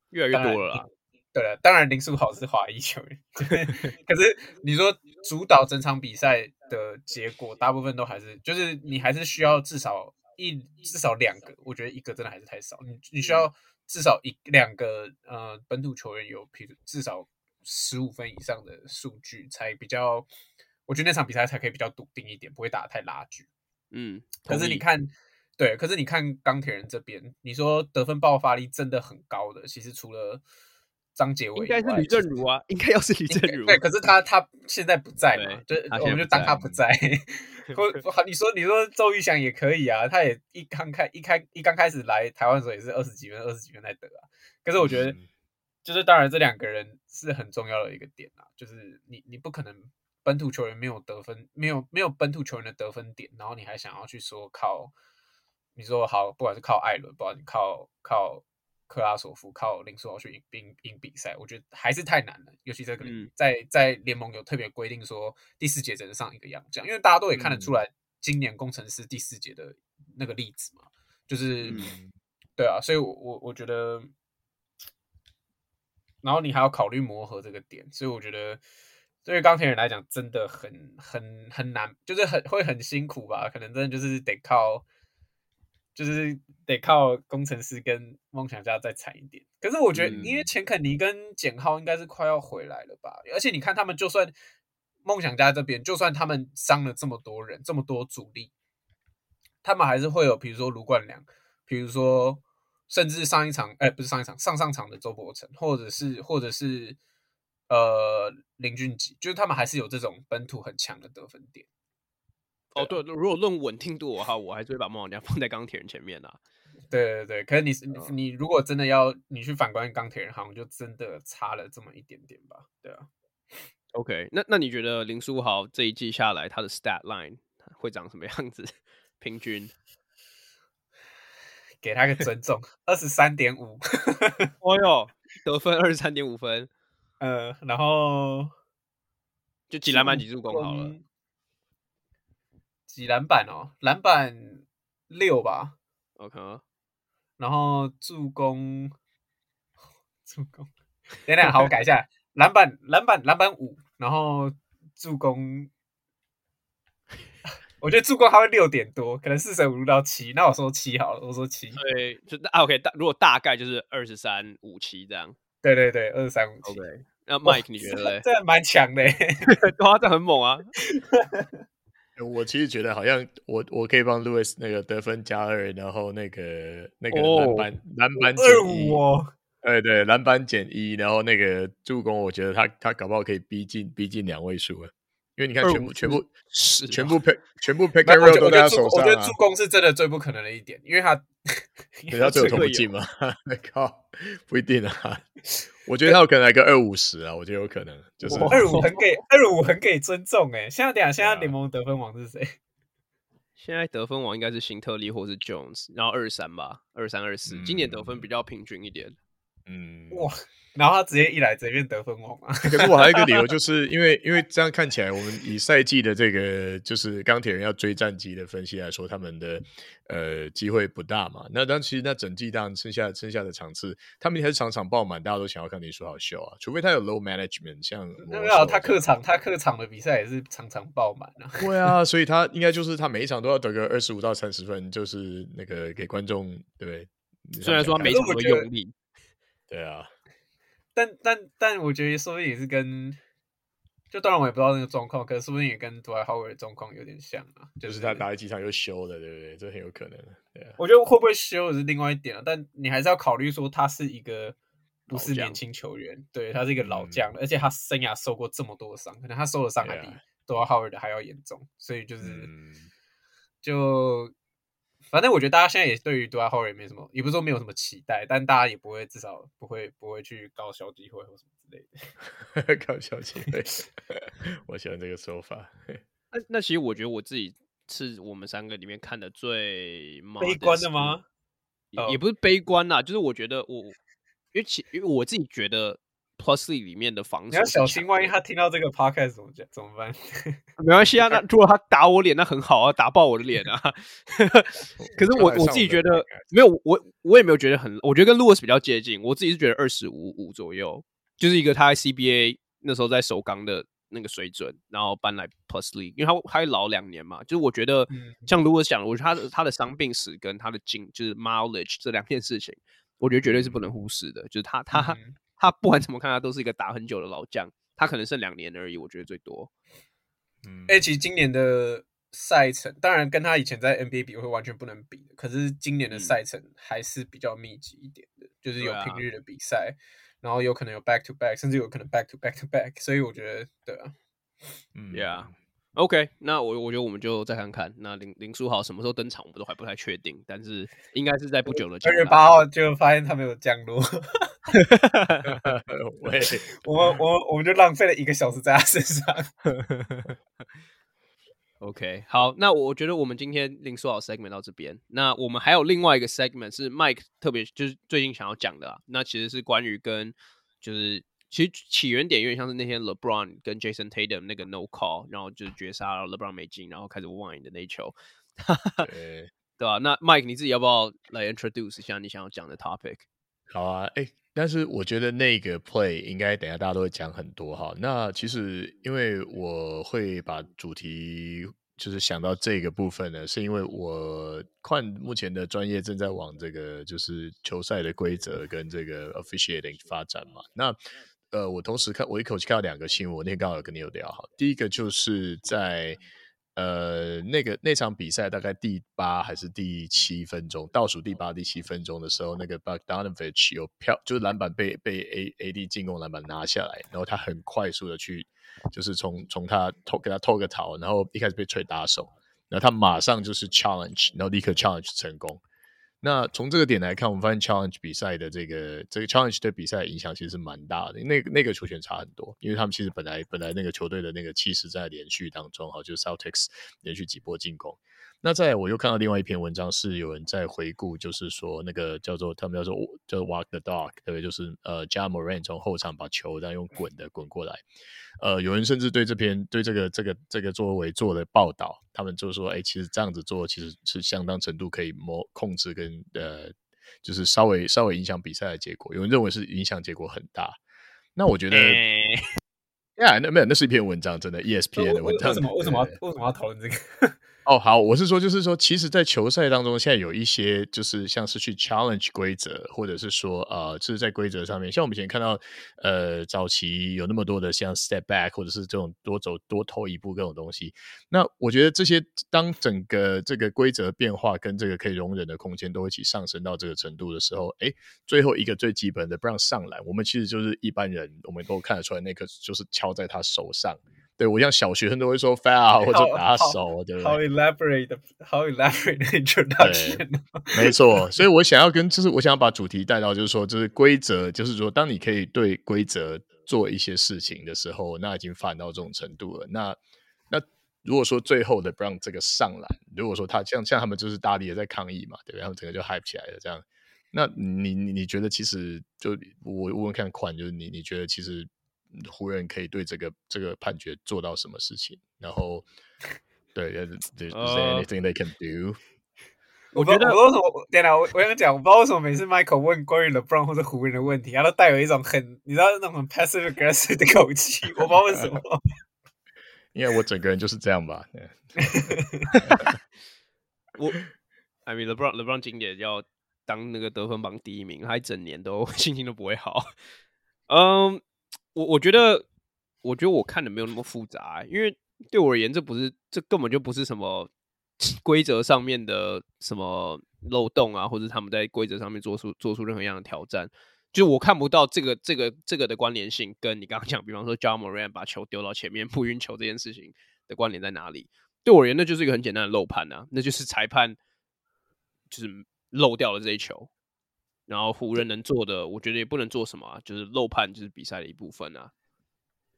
越来越多了。对了，当然林书豪是华裔球员，可是你说主导整场比赛的结果，大部分都还是就是你还是需要至少一至少两个，我觉得一个真的还是太少。你你需要至少一两个呃本土球员有譬如至少十五分以上的数据才比较。我觉得那场比赛才可以比较笃定一点，不会打得太拉锯。嗯，可是你看，对，可是你看钢铁人这边，你说得分爆发力真的很高的，其实除了张杰伟，应该是吕政儒啊，应该要是 吕政儒。对，可是他他现在不在嘛，就我们就当他不在。或你说你说周瑜翔也可以啊，他也一刚开一开一刚开始来台湾的时候也是二十几分二十几分在得啊。可是我觉得，嗯、就是当然这两个人是很重要的一个点啊，就是你你不可能。本土球员没有得分，没有没有本土球员的得分点，然后你还想要去说靠，你说好，不管是靠艾伦，不管你靠靠克拉索夫，靠林书豪去赢赢赢比赛，我觉得还是太难了。尤其这个在在联盟有特别规定说第四节只能上一个洋将，因为大家都也看得出来，今年工程师第四节的那个例子嘛，就是、嗯、对啊，所以我我我觉得，然后你还要考虑磨合这个点，所以我觉得。对于钢铁人来讲，真的很很很难，就是很会很辛苦吧？可能真的就是得靠，就是得靠工程师跟梦想家再惨一点。可是我觉得，因为钱肯尼跟简浩应该是快要回来了吧？而且你看他们，就算梦想家这边，就算他们伤了这么多人，这么多主力，他们还是会有，比如说卢冠良，比如说甚至上一场，哎，不是上一场，上上场的周伯成，或者是或者是。呃，林俊杰就是他们还是有这种本土很强的得分点。哦，对，如果论稳定度的话，我还是会把梦想家放在钢铁人前面啊。对对对，可是你你如果真的要你去反观钢铁人，好像就真的差了这么一点点吧？对啊。OK，那那你觉得林书豪这一季下来他的 stat line 会长什么样子？平均给他个尊重，二十三点五。哦哟，得分二十三点五分。呃，然后就几篮板几助攻好了。几篮板哦，篮板六吧。OK，然后助攻，助攻，等等，好，我改一下，篮板，篮板，篮板五，然后助攻，我觉得助攻他会六点多，可能四舍五入到七，那我说七好了，我说七，对，就啊 OK，大如果大概就是二十三五七这样，对对对，二十三五七。OK，那 Mike 你觉得嘞？这蛮强的，哇，这很猛啊！我其实觉得好像我我可以帮 Louis 那个得分加二，然后那个那个篮板篮板减一哦，对对，篮板减一，然后那个助攻，我觉得他他搞不好可以逼近逼近两位数了，因为你看全部全部是全部 pick 全部 pick and roll 都在他手上，我觉得助攻是真的最不可能的一点，因为他 人家最有投不进嘛，靠，不一定啊。我觉得他有可能来个二五十啊，我觉得有可能，就是二五很给二五很给尊重哎。现在等下，现在联盟得分王是谁？现在得分王应该是辛特利或是 Jones，然后二三吧，二三二四，今年得分比较平均一点。嗯，哇。然后他直接一来这边得分王啊！可是我还有一个理由，就是因为因为这样看起来，我们以赛季的这个就是钢铁人要追战绩的分析来说，他们的呃机会不大嘛。那当其实那整季当然剩下剩下的场次，他们还是场场爆满，大家都想要看林书豪秀啊。除非他有 low management，像没有他客场他客场的比赛也是场场爆满啊。对啊，所以他应该就是他每一场都要得个二十五到三十分，就是那个给观众对不对？虽然说他每场都用力，对啊。但但但我觉得说不定也是跟，就当然我也不知道那个状况，可是说不定也跟杜兰特的状况有点像啊，就是他打在机场又休了，对不对？这很有可能。对啊，我觉得会不会休是另外一点啊，但你还是要考虑说他是一个不是年轻球员，对，他是一个老将，嗯、而且他生涯受过这么多的伤，可能他受的伤还比杜兰特的还要严重，所以就是、嗯、就。反正我觉得大家现在也对于 Dwight Howard 也没什么，也不是说没有什么期待，但大家也不会至少不会不会去高消机会或什么之类的。高消机会，我喜欢这个说法。那那其实我觉得我自己是我们三个里面看的最悲观的吗？也也不是悲观啦，就是我觉得我因为其因为我自己觉得。Plus 里面的防守，你要小心，万一他听到这个 podcast 怎么讲？怎么办？没关系啊，那如果他打我脸，那很好啊，打爆我的脸啊。可是我我自己觉得没有，我我也没有觉得很，我觉得跟 Lewis 比较接近。我自己是觉得二十五五左右，就是一个他在 CBA 那时候在首钢的那个水准，然后搬来 Plus League，因为他他会老两年嘛。就是我觉得像 Louis 讲，我觉得他的他的伤病史跟他的经就是 mileage 这两件事情，我觉得绝对是不能忽视的。就是他他。嗯他不管怎么看，他都是一个打很久的老将。他可能剩两年而已，我觉得最多。嗯，哎，其实今年的赛程，当然跟他以前在 NBA 比会完全不能比的。可是今年的赛程还是比较密集一点的，嗯、就是有平日的比赛，啊、然后有可能有 back to back，甚至有可能 back to back to back。所以我觉得，对啊，嗯，Yeah。OK，那我我觉得我们就再看看，那林林书豪什么时候登场，我们都还不太确定，但是应该是在不久的二月八号就发现他没有降落。喂，我们我们我们就浪费了一个小时在他身上。OK，好，那我觉得我们今天林书豪 segment 到这边，那我们还有另外一个 segment 是 Mike 特别就是最近想要讲的啊，那其实是关于跟就是。其实起源点有点像是那天 LeBron 跟 Jason Tatum 那个 No Call，然后就是绝杀了 LeBron 没进，然后开始 whine 的那一球，对，对吧？那 Mike 你自己要不要来 introduce 一下你想要讲的 topic？好啊，哎，但是我觉得那个 play 应该等下大家都会讲很多哈。那其实因为我会把主题就是想到这个部分呢，是因为我看目前的专业正在往这个就是球赛的规则跟这个 officiating 发展嘛，那。呃，我同时看，我一口气看到两个新闻，我那天刚好有跟你有聊好。第一个就是在呃那个那场比赛大概第八还是第七分钟，倒数第八、第七分钟的时候，那个 Bogdanovich 有飘，就是篮板被被 A A D 进攻篮板拿下来，然后他很快速的去，就是从从他偷给他偷个桃，然后一开始被吹打手，然后他马上就是 challenge，然后立刻 challenge 成功。那从这个点来看，我们发现 Challenge 比赛的这个这个 Challenge 对比赛影响其实是蛮大的。那那个球权差很多，因为他们其实本来本来那个球队的那个气势在连续当中，哈，就是 Celtics 连续几波进攻。那再来我又看到另外一篇文章，是有人在回顾，就是说那个叫做他们叫做叫做 Walk the Dog，对不对？就是呃，Ja Morant 从后场把球这样用滚的滚过来。呃，有人甚至对这篇对这个这个这个作为做的报道，他们就说，哎，其实这样子做其实是相当程度可以模控制跟呃，就是稍微稍微影响比赛的结果。有人认为是影响结果很大。那我觉得，呀、欸，那没有，那是一篇文章，真的 ESPN 的文章。为什么为什么要为什么要讨论这个？哦，好，我是说，就是说，其实，在球赛当中，现在有一些就是像是去 challenge 规则，或者是说，呃，就是在规则上面，像我们以前看到，呃，早期有那么多的像 step back，或者是这种多走多投一步这种东西。那我觉得这些，当整个这个规则变化跟这个可以容忍的空间都一起上升到这个程度的时候，诶，最后一个最基本的不让上篮，我们其实就是一般人，我们都看得出来，那个就是敲在他手上。对，我像小学生都会说 foul 或者打手，对不对？How elaborate，how elaborate introduction。没错，所以 我想要跟，就是我想要把主题带到，就是说，就是规则，就是说，当你可以对规则做一些事情的时候，那已经发展到这种程度了。那那如果说最后的不让这个上篮，如果说他像像他们就是大力的在抗议嘛，对不对？然后整个就 hype 起来了，这样。那你你你觉得其实就我问问看款，就是你你觉得其实。湖人可以对这个这个判决做到什么事情？然后，对，Is there anything they can do？我觉得，我为什么？天哪，我我想讲，我不知道为什么每次 Michael 问关于 LeBron 或者湖人的问题，他都带有一种很，你知道那种很 passive aggressive 的口气。我不知道为什么，因为我整个人就是这样吧。我，I mean LeBron LeBron 今年要当那个得分榜第一名，他一整年都心情都不会好。嗯、um,。我我觉得，我觉得我看的没有那么复杂，因为对我而言，这不是，这根本就不是什么规则上面的什么漏洞啊，或者他们在规则上面做出做出任何样的挑战，就我看不到这个这个这个的关联性，跟你刚刚讲，比方说 Ja Morant 把球丢到前面不运球这件事情的关联在哪里？对我而言，那就是一个很简单的漏判啊，那就是裁判就是漏掉了这一球。然后湖人能做的，我觉得也不能做什么啊，就是漏判就是比赛的一部分啊。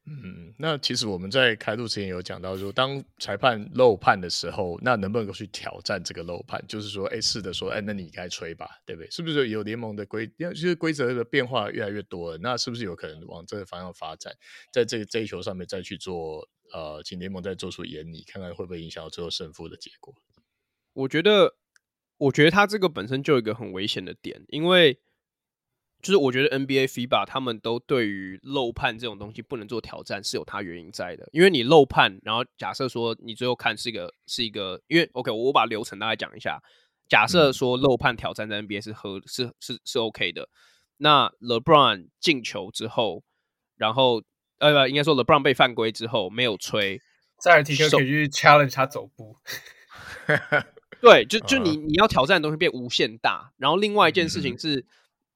嗯，那其实我们在开录之前有讲到说，当裁判漏判的时候，那能不能够去挑战这个漏判？就是说，哎，是的，说，哎，那你该吹吧，对不对？是不是有联盟的规？因为其实规则的变化越来越多了，那是不是有可能往这个方向发展，在这个这一球上面再去做？呃，请联盟再做出研拟，看看会不会影响到最后胜负的结果？我觉得。我觉得他这个本身就有一个很危险的点，因为就是我觉得 NBA、FIBA 他们都对于漏判这种东西不能做挑战是有它原因在的。因为你漏判，然后假设说你最后看是一个是一个，因为 OK，我把流程大概讲一下。假设说漏判挑战在 NBA 是合是是是 OK 的，那 LeBron 进球之后，然后呃不应该说 LeBron 被犯规之后没有吹，塞尔提克可以去 challenge 他走步。对，就就你你要挑战的东西变无限大，然后另外一件事情是，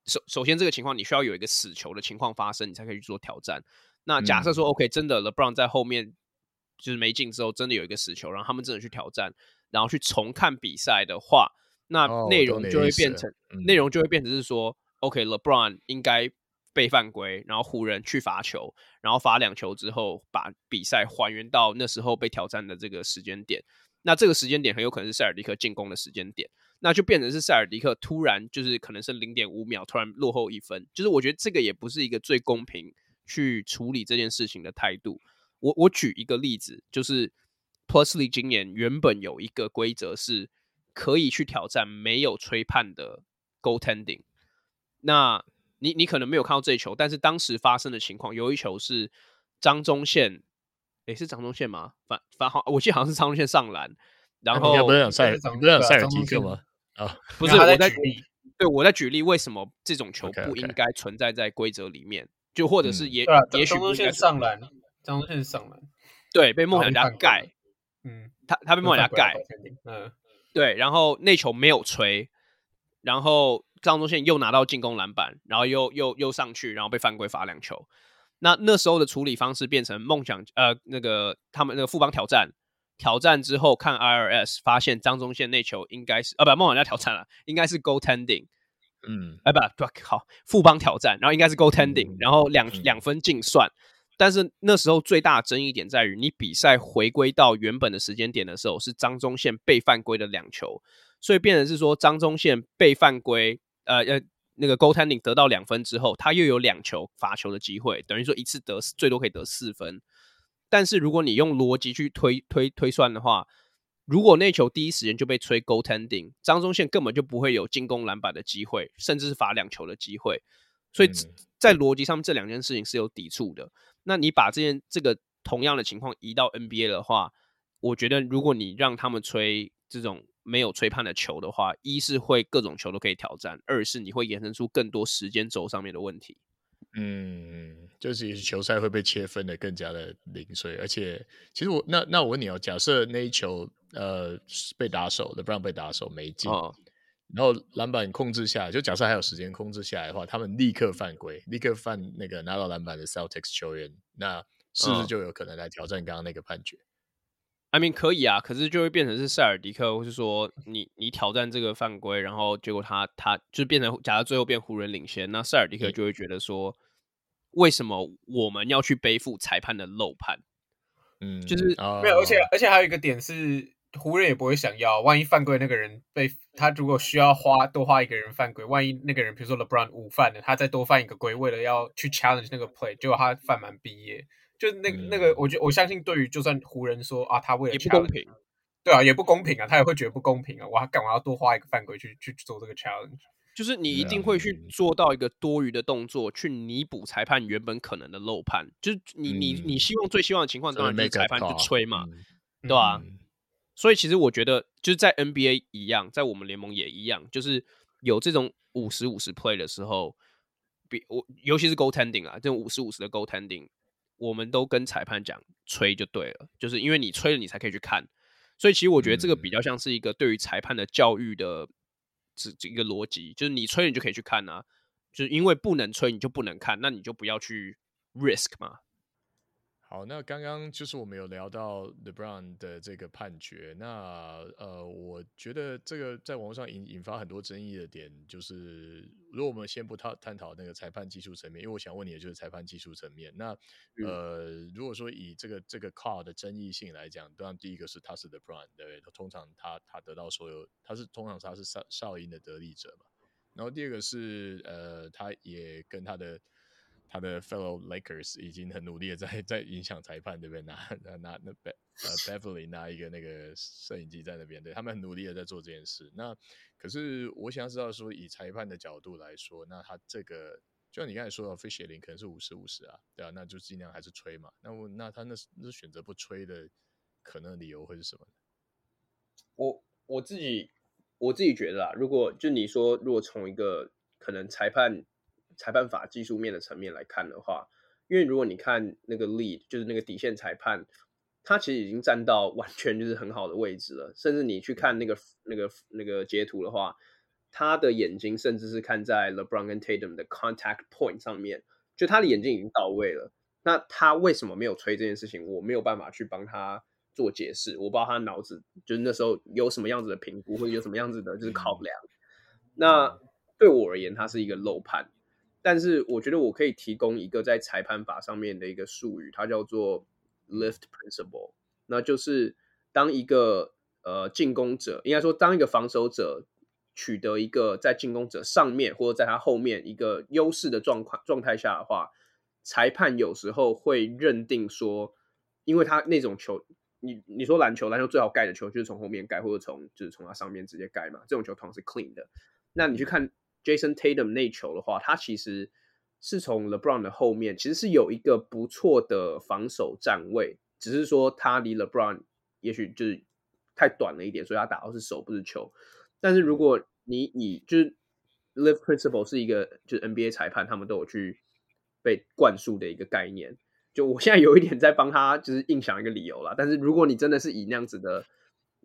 首首先这个情况你需要有一个死球的情况发生，你才可以去做挑战。那假设说 OK，真的 LeBron 在后面就是没进之后，真的有一个死球，然后他们真的去挑战，然后去重看比赛的话，那内容就会变成内容就会变成是说，OK，LeBron 应该被犯规，然后湖人去罚球，然后罚两球之后，把比赛还原到那时候被挑战的这个时间点。那这个时间点很有可能是塞尔迪克进攻的时间点，那就变成是塞尔迪克突然就是可能是零点五秒突然落后一分，就是我觉得这个也不是一个最公平去处理这件事情的态度。我我举一个例子，就是 Plusly 今年原本有一个规则是可以去挑战没有吹判的 goaltending，那你你可能没有看到这一球，但是当时发生的情况有一球是张宗宪。也是张宗宪吗？反反好，我记得好像是张宗宪上篮，然后不是讲塞，不是讲塞尔提克吗？啊，不是，我在举例，对，我在举例，为什么这种球不应该存在在规则里面？就或者是也也许张宗宪上篮，张宗宪上篮，对，被梦想家盖，嗯，他他被梦想家盖，嗯，对，然后那球没有吹，然后张宗宪又拿到进攻篮板，然后又又又上去，然后被犯规罚两球。那那时候的处理方式变成梦想呃那个他们那个富邦挑战挑战之后看 IRS，发现张宗宪那球应该是啊不，梦想家挑战了，应该是 goaltending。嗯，哎不，对，好，富邦挑战，然后应该是 goaltending，、嗯、然后两两、嗯、分净算。但是那时候最大的争议点在于，你比赛回归到原本的时间点的时候，是张宗宪被犯规的两球，所以变成是说张宗宪被犯规，呃呃，那个 goaltending 得到两分之后，他又有两球罚球的机会，等于说一次得最多可以得四分。但是如果你用逻辑去推推推算的话，如果那球第一时间就被吹 goaltending，张忠宪根本就不会有进攻篮板的机会，甚至是罚两球的机会。所以在逻辑上面，这两件事情是有抵触的。那你把这件这个同样的情况移到 NBA 的话，我觉得如果你让他们吹这种没有吹判的球的话，一是会各种球都可以挑战，二是你会衍生出更多时间轴上面的问题。嗯，就是球赛会被切分的更加的零碎，而且其实我那那我问你哦，假设那一球呃被打手的，不让被打手没进。哦然后篮板控制下来，就假设还有时间控制下来的话，他们立刻犯规，立刻犯那个拿到篮板的 Celtics 球员，那是不是就有可能来挑战刚刚那个判决？I mean 可以啊，可是就会变成是塞尔迪克，或是说你你挑战这个犯规，然后结果他他就变成假如最后变湖人领先，那塞尔迪克就会觉得说，为什么我们要去背负裁判的漏判？嗯，就是没有，而且而且还有一个点是。湖人也不会想要，万一犯规那个人被他如果需要花多花一个人犯规，万一那个人比如说 LeBron 五犯了，他再多犯一个规，为了要去 challenge 那个 play，结果他犯满毕业，就那个、嗯、那个，我觉得我相信，对于就算湖人说啊，他为了 challenge, 也不公平，对啊，也不公平啊，他也会觉得不公平啊，我还干嘛要多花一个犯规去去做这个 challenge？就是你一定会去做到一个多余的动作，去弥补裁判原本可能的漏判，就是你、嗯、你你希望最希望的情况当然就是裁判去吹嘛，嗯、对吧、啊？嗯所以其实我觉得，就是在 NBA 一样，在我们联盟也一样，就是有这种五十五十 play 的时候，比我尤其是 goaltending 啊，这种五十五十的 goaltending，我们都跟裁判讲吹就对了，就是因为你吹了，你才可以去看。所以其实我觉得这个比较像是一个对于裁判的教育的这这一个逻辑，就是你吹了你就可以去看啊，就是因为不能吹你就不能看，那你就不要去 risk 嘛。好，那刚刚就是我们有聊到 LeBron 的这个判决，那呃，我觉得这个在网络上引引发很多争议的点，就是如果我们先不探探讨那个裁判技术层面，因为我想问你的就是裁判技术层面，那呃，如果说以这个这个 call 的争议性来讲，当然第一个是他是 LeBron，对不对？他通常他他得到所有，他是通常他是哨哨音的得利者嘛，然后第二个是呃，他也跟他的。他的 fellow Lakers 已经很努力的在 在影响裁判，对不对？拿拿拿那 Be 呃 Beverly 拿一个那个摄影机在那边，对他们很努力的在做这件事。那可是我想要知道说，以裁判的角度来说，那他这个就像你刚才说的，officiating 可能是五十五十啊，对啊，那就尽量还是吹嘛。那我那他那那选择不吹的可能理由会是什么呢？我我自己我自己觉得啊，如果就你说，如果从一个可能裁判。裁判法技术面的层面来看的话，因为如果你看那个 lead，就是那个底线裁判，他其实已经站到完全就是很好的位置了。甚至你去看那个那个那个截图的话，他的眼睛甚至是看在 LeBron 跟 Tatum 的 contact point 上面，就他的眼睛已经到位了。那他为什么没有吹这件事情？我没有办法去帮他做解释。我不知道他脑子就是那时候有什么样子的评估，或者有什么样子的就是考量。那对我而言，他是一个漏判。但是我觉得我可以提供一个在裁判法上面的一个术语，它叫做 lift principle。那就是当一个呃进攻者，应该说当一个防守者取得一个在进攻者上面或者在他后面一个优势的状况状态下的话，裁判有时候会认定说，因为他那种球，你你说篮球，篮球最好盖的球就是从后面盖或者从就是从他上面直接盖嘛，这种球通常是 clean 的。那你去看。Jason Tatum 那球的话，他其实是从 LeBron 的后面，其实是有一个不错的防守站位，只是说他离 LeBron 也许就是太短了一点，所以他打到是手不是球。但是如果你以就是 Live Principle 是一个就是 NBA 裁判他们都有去被灌输的一个概念，就我现在有一点在帮他就是硬想一个理由啦。但是如果你真的是以那样子的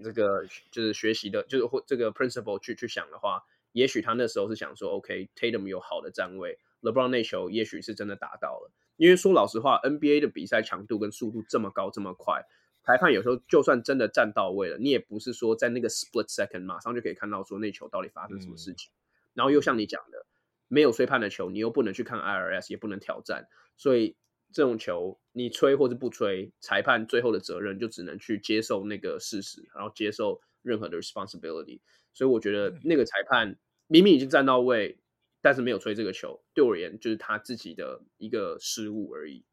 这个就是学习的，就是或这个 Principle 去去想的话。也许他那时候是想说，OK，Tatum 有好的站位，LeBron 那球也许是真的打到了。因为说老实话，NBA 的比赛强度跟速度这么高这么快，裁判有时候就算真的站到位了，你也不是说在那个 split second 马上就可以看到说那球到底发生什么事情。嗯、然后又像你讲的，没有吹判的球，你又不能去看 IRS，也不能挑战，所以这种球你吹或者不吹，裁判最后的责任就只能去接受那个事实，然后接受任何的 responsibility。所以我觉得那个裁判明明已经站到位，但是没有吹这个球，对我而言就是他自己的一个失误而已。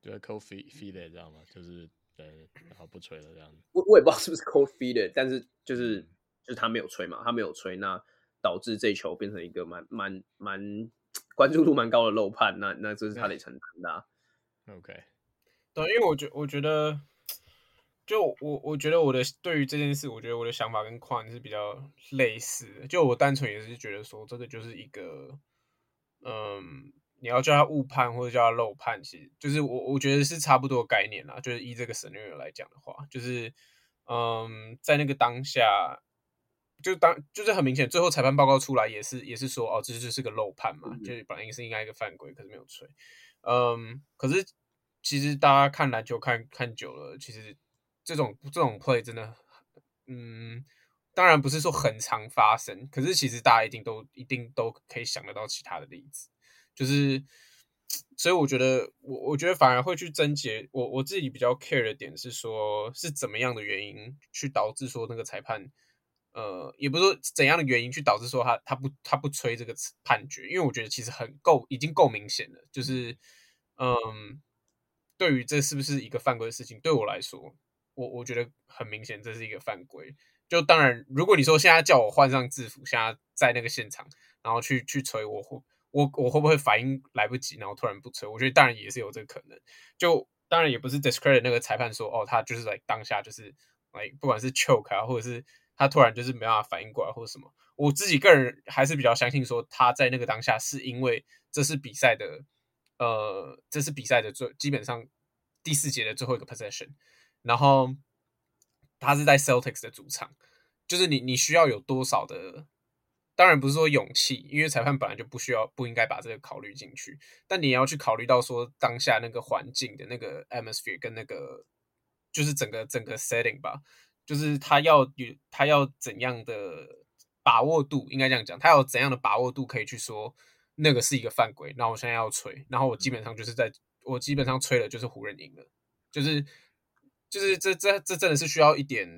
对，cold feet feet 的，知道吗？就是。对，然后不吹了这样子。我我也不知道是不是 cold feet，但是就是就是他没有吹嘛，他没有吹，那导致这球变成一个蛮蛮蛮 关注度蛮高的漏判，那那这是他得承担的啊。OK，对，因为我觉我觉得，就我我觉得我的对于这件事，我觉得我的想法跟矿是比较类似的。就我单纯也是觉得说，这个就是一个，嗯。你要叫他误判或者叫他漏判，其实就是我我觉得是差不多的概念啦。就是以这个 scenario 来讲的话，就是嗯，在那个当下，就当就是很明显，最后裁判报告出来也是也是说，哦，这就是个漏判嘛，就是本来是应该一个犯规，可是没有吹。嗯，可是其实大家看篮球看看久了，其实这种这种 play 真的，嗯，当然不是说很常发生，可是其实大家一定都一定都可以想得到其他的例子。就是，所以我觉得，我我觉得反而会去争结。我我自己比较 care 的点是说，是怎么样的原因去导致说那个裁判，呃，也不是说怎样的原因去导致说他他不他不吹这个判决，因为我觉得其实很够，已经够明显了。就是，嗯，对于这是不是一个犯规的事情，对我来说，我我觉得很明显这是一个犯规。就当然，如果你说现在叫我换上制服，现在在那个现场，然后去去吹，我会。我我会不会反应来不及，然后突然不吹？我觉得当然也是有这个可能。就当然也不是 discredit 那个裁判说，哦，他就是在当下就是哎不管是 choke 啊，或者是他突然就是没办法反应过来，或者什么。我自己个人还是比较相信说，他在那个当下是因为这是比赛的，呃，这是比赛的最基本上第四节的最后一个 possession，然后他是在 Celtics 的主场，就是你你需要有多少的。当然不是说勇气，因为裁判本来就不需要、不应该把这个考虑进去。但你要去考虑到说当下那个环境的那个 atmosphere 跟那个就是整个整个 setting 吧，就是他要有他要怎样的把握度，应该这样讲，他有怎样的把握度可以去说那个是一个犯规。然后我现在要吹，然后我基本上就是在我基本上吹了就是湖人赢了，就是就是这这这真的是需要一点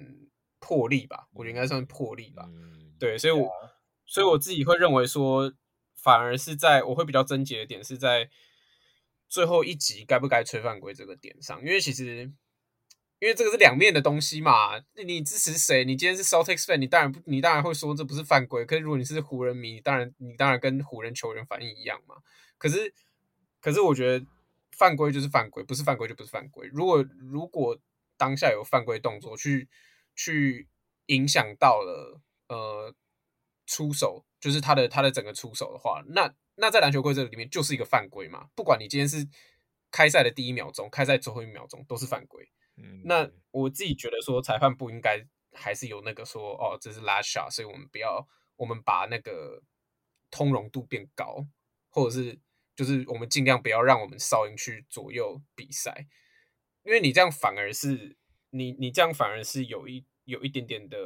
魄力吧？我觉得应该算魄力吧。对，所以我。所以我自己会认为说，反而是在我会比较症结的点是在最后一集该不该吹犯规这个点上，因为其实因为这个是两面的东西嘛。你支持谁？你今天是 Celtics fan，你当然不，你当然会说这不是犯规。可是如果你是湖人迷，你当然你当然跟湖人球员反应一样嘛。可是可是我觉得犯规就是犯规，不是犯规就不是犯规。如果如果当下有犯规动作去去影响到了呃。出手就是他的他的整个出手的话，那那在篮球规则里面就是一个犯规嘛。不管你今天是开赛的第一秒钟，开赛最后一秒钟都是犯规。嗯，那我自己觉得说，裁判不应该还是有那个说哦，这是 last shot，所以我们不要我们把那个通融度变高，或者是就是我们尽量不要让我们哨音去左右比赛，因为你这样反而是你你这样反而是有一有一点点的。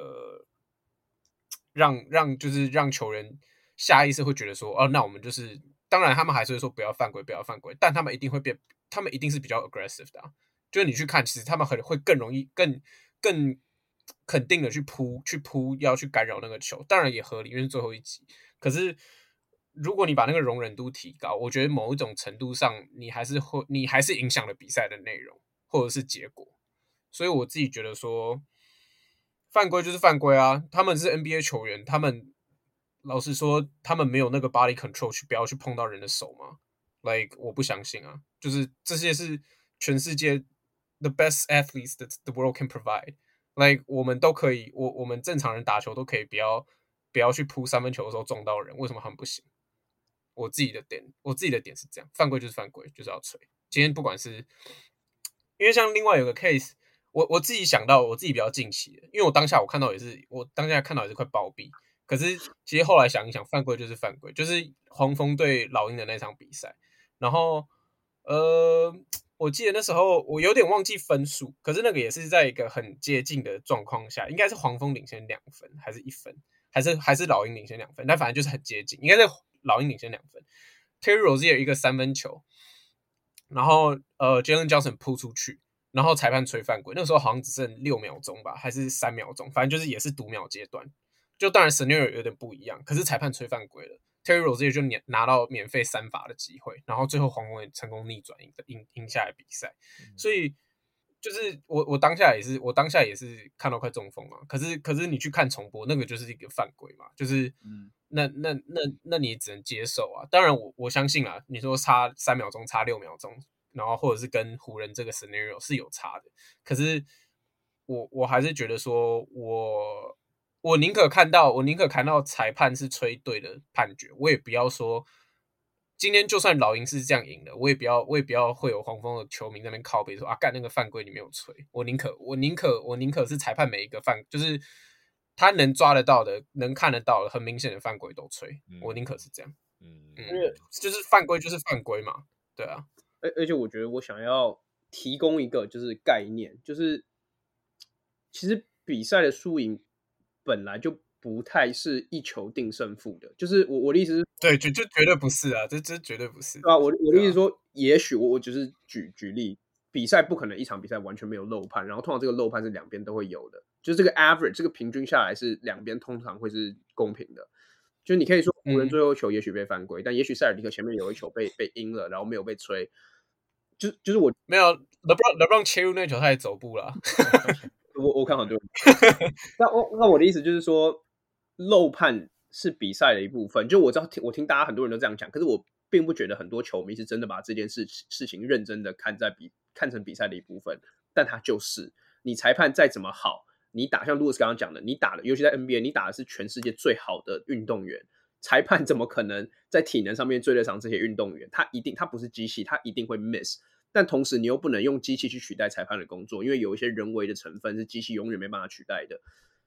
让让就是让球员下意识会觉得说，哦，那我们就是，当然他们还是会说不要犯规，不要犯规，但他们一定会变，他们一定是比较 aggressive 的，就是你去看，其实他们很会更容易、更更肯定的去扑、去扑，要去干扰那个球，当然也合理，因为最后一集。可是如果你把那个容忍度提高，我觉得某一种程度上，你还是会，你还是影响了比赛的内容或者是结果。所以我自己觉得说。犯规就是犯规啊！他们是 NBA 球员，他们老实说，他们没有那个 body control 去不要去碰到人的手吗？Like 我不相信啊！就是这些是全世界 the best athletes that the world can provide。Like 我们都可以，我我们正常人打球都可以，不要不要去扑三分球的时候撞到人，为什么他们不行？我自己的点，我自己的点是这样：犯规就是犯规，就是要吹。今天不管是因为像另外有个 case。我我自己想到，我自己比较近期的，因为我当下我看到也是，我当下看到也是快暴毙。可是其实后来想一想，犯规就是犯规，就是黄蜂对老鹰的那场比赛。然后呃，我记得那时候我有点忘记分数，可是那个也是在一个很接近的状况下，应该是黄蜂领先两分，还是一分，还是还是老鹰领先两分，但反正就是很接近，应该是老鹰领先两分。Terry Rozier 一个三分球，然后呃，Jalen Johnson 扑出去，然后裁判吹犯规，那个时候好像只剩六秒钟吧，还是三秒钟，反正就是也是读秒阶段，就当然 scenario 有点不一样，可是裁判吹犯规了。Terry Rozier 就免拿到免费三罚的机会，然后最后黄蜂也成功逆转赢赢赢下来比赛，嗯、所以就是我我当下也是我当下也是看到快中风了，可是可是你去看重播，那个就是一个犯规嘛，就是嗯，那那那那你只能接受啊。当然我我相信啊，你说差三秒钟差六秒钟，然后或者是跟湖人这个 scenario 是有差的，可是我我还是觉得说我。我宁可看到，我宁可看到裁判是吹对的判决，我也不要说今天就算老鹰是这样赢的，我也不要，我也不要会有黄蜂的球迷在那边靠背说啊，干那个犯规你没有吹。我宁可，我宁可，我宁可是裁判每一个犯，就是他能抓得到的、能看得到的、很明显的犯规都吹。嗯、我宁可是这样，嗯，因为就是犯规就是犯规嘛，对啊。而而且我觉得我想要提供一个就是概念，就是其实比赛的输赢。本来就不太是一球定胜负的，就是我我的意思是，对，就就绝对不是啊，这这绝对不是。对啊，我我的意思是说，啊、也许我我只是举举例，比赛不可能一场比赛完全没有漏判，然后通常这个漏判是两边都会有的，就是这个 average 这个平均下来是两边通常会是公平的。就是你可以说湖人最后一球也许被犯规，嗯、但也许塞尔迪克前面有一球被被阴了，然后没有被吹。就就是我没有 LeBron LeBron 切入那球，他也走步了。我我看很多人，那我那我的意思就是说，漏判是比赛的一部分。就我知道，我听大家很多人都这样讲，可是我并不觉得很多球迷是真的把这件事事情认真的看在比看成比赛的一部分。但他就是，你裁判再怎么好，你打像 Louis 刚刚讲的，你打的，尤其在 NBA，你打的是全世界最好的运动员，裁判怎么可能在体能上面追得上这些运动员？他一定，他不是机器，他一定会 miss。但同时，你又不能用机器去取代裁判的工作，因为有一些人为的成分是机器永远没办法取代的。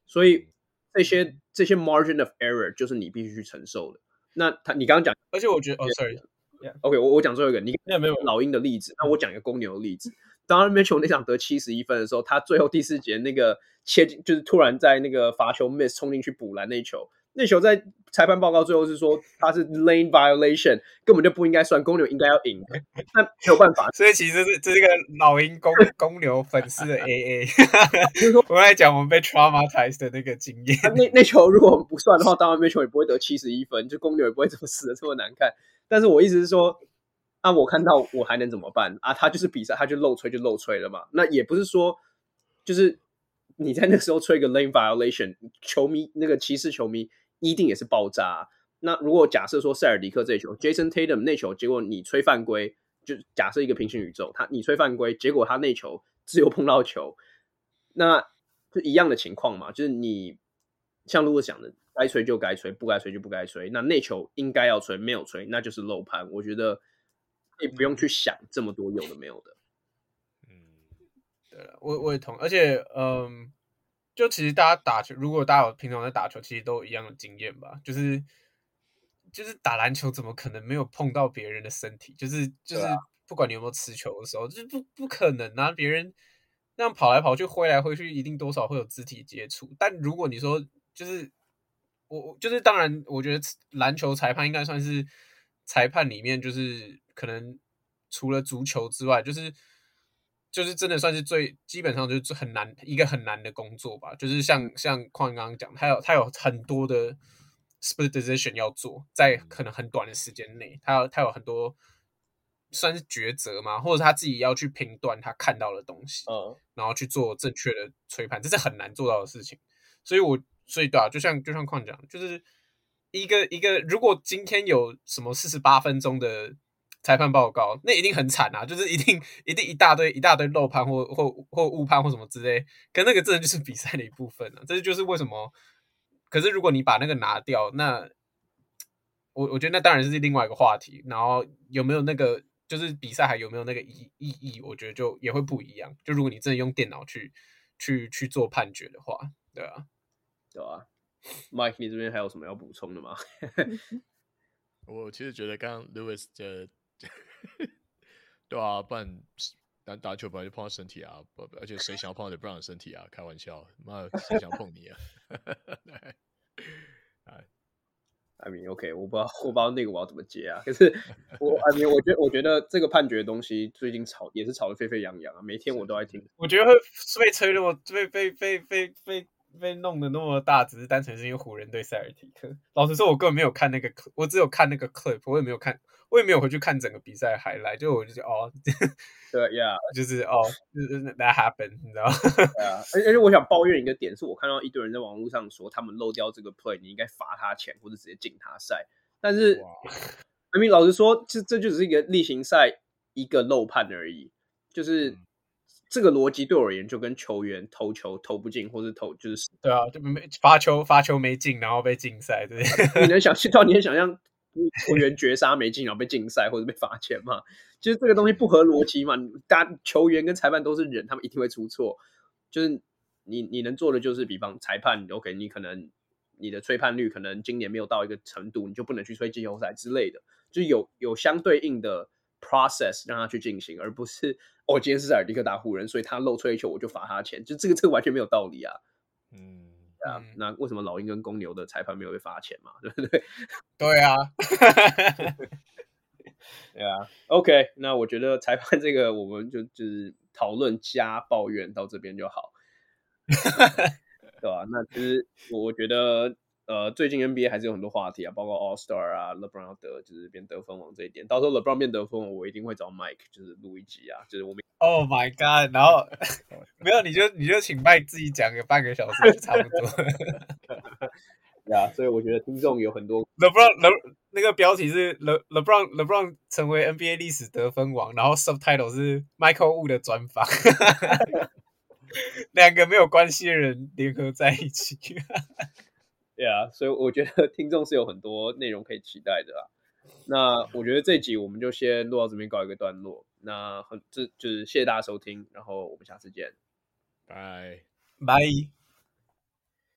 所以这些这些 margin of error 就是你必须去承受的。那他，你刚刚讲，而且我觉得，哦，sorry，OK，我我讲最后一个，你没有老鹰的例子，那我讲一个公牛的例子。当 Mitchell 那场得七十一分的时候，他最后第四节那个切进，就是突然在那个罚球 miss 冲进去补篮那一球。那球在裁判报告最后是说他是 lane violation，根本就不应该算，公牛应该要赢，那没有办法。所以其实是这是一个老鹰公 公牛粉丝的 AA，就是说我来讲我们被 traumatized 的那个经验。那那球如果不算的话，当然那球也不会得七十一分，就公牛也不会这么死的这么难看。但是我意思是说，啊，我看到我还能怎么办啊？他就是比赛，他就漏吹就漏吹了嘛。那也不是说就是你在那时候吹一个 lane violation，球迷那个骑士球迷。一定也是爆炸。那如果假设说塞尔迪克这球，Jason Tatum 那球，结果你吹犯规，就假设一个平行宇宙，他你吹犯规，结果他那球只有碰到球，那就一样的情况嘛。就是你像如果讲的，该吹就该吹，不该吹就不该吹。那那球应该要吹，没有吹，那就是漏判。我觉得你不用去想这么多有的没有的。嗯，对了，我我也同，而且嗯。就其实大家打球，如果大家有平常在打球，其实都有一样的经验吧。就是就是打篮球，怎么可能没有碰到别人的身体？就是就是不管你有没有持球的时候，就是不不可能啊！别人那样跑来跑去、挥来挥去，一定多少会有肢体接触。但如果你说就是我就是当然，我觉得篮球裁判应该算是裁判里面就是可能除了足球之外，就是。就是真的算是最基本上就是很难一个很难的工作吧，就是像像矿刚刚讲，他有他有很多的 split decision 要做，在可能很短的时间内，他有他有很多算是抉择嘛，或者他自己要去评断他看到的东西，嗯，然后去做正确的吹判，这是很难做到的事情。所以我所以对啊，就像就像矿讲，就是一个一个如果今天有什么四十八分钟的。裁判报告那一定很惨啊，就是一定一定一大堆一大堆漏判或或或误判或什么之类，可那个真的就是比赛的一部分啊，这就是为什么。可是如果你把那个拿掉，那我我觉得那当然是另外一个话题。然后有没有那个就是比赛还有没有那个意意义？我觉得就也会不一样。就如果你真的用电脑去去去做判决的话，对啊，对啊。Mike，你这边还有什么要补充的吗？我其实觉得刚刚 Louis 的。对啊，不然打打球本来就碰到身体啊，不，而且谁想要碰到 LeBron 的身体啊？开玩笑，妈，谁想碰你啊？哎，I mean OK，我不知道，我不知道那个我要怎么接啊？可是我，I mean，我觉得，我觉得这个判决的东西最近吵也是吵得沸沸扬扬啊，每天我都在听。我觉得会被吹那么被被被被被被弄得那么大，只是单纯是因为湖人对塞尔提克。老实说，我根本没有看那个，我只有看那个 clip，我也没有看。我也没有回去看整个比赛还来，就我就觉得哦，对呀，就是哦，就是 that happened，你知道吗？对啊，而而且我想抱怨一个点，是我看到一堆人在网络上说他们漏掉这个 play，你应该罚他钱或者直接禁他赛。但是，I mean，老实说，这这就只是一个例行赛一个漏判而已，就是、嗯、这个逻辑对我而言就跟球员投球投不进或者投就是 对啊，就没罚球罚球没进，然后被禁赛，对，你能想 到你能想象？球员绝杀没进，然后被禁赛或者被罚钱吗？就是这个东西不合逻辑嘛？大家球员跟裁判都是人，他们一定会出错。就是你你能做的就是，比方裁判，OK，你可能你的吹判率可能今年没有到一个程度，你就不能去吹季后赛之类的。就有有相对应的 process 让他去进行，而不是哦，今天是塞尔迪克打湖人，所以他漏吹球我就罚他钱。就这个这个完全没有道理啊。嗯。啊，那为什么老鹰跟公牛的裁判没有被罚钱嘛？对不对？对啊，对啊。OK，那我觉得裁判这个我们就就是讨论加抱怨到这边就好，对吧？那其实我觉得。呃，最近 NBA 还是有很多话题啊，包括 All Star 啊，LeBron 要得就是变得分王这一点。到时候 LeBron 变得分王，我一定会找 Mike 就是录一集啊，就是我们。Oh my God！然后 没有你就你就请 Mike 自己讲个半个小时差不多。对啊，所以我觉得听众有很多 LeBron Le 那个标题是 Le LeBron LeBron 成为 NBA 历史得分王，然后 Subtitle 是 Michael Wu 的专访，两个没有关系的人联合在一起。对啊，所以我觉得 听众是有很多内容可以期待的啦。那我觉得这集我们就先录到这边告一个段落。那很这就是谢谢大家收听，然后我们下次见，拜拜。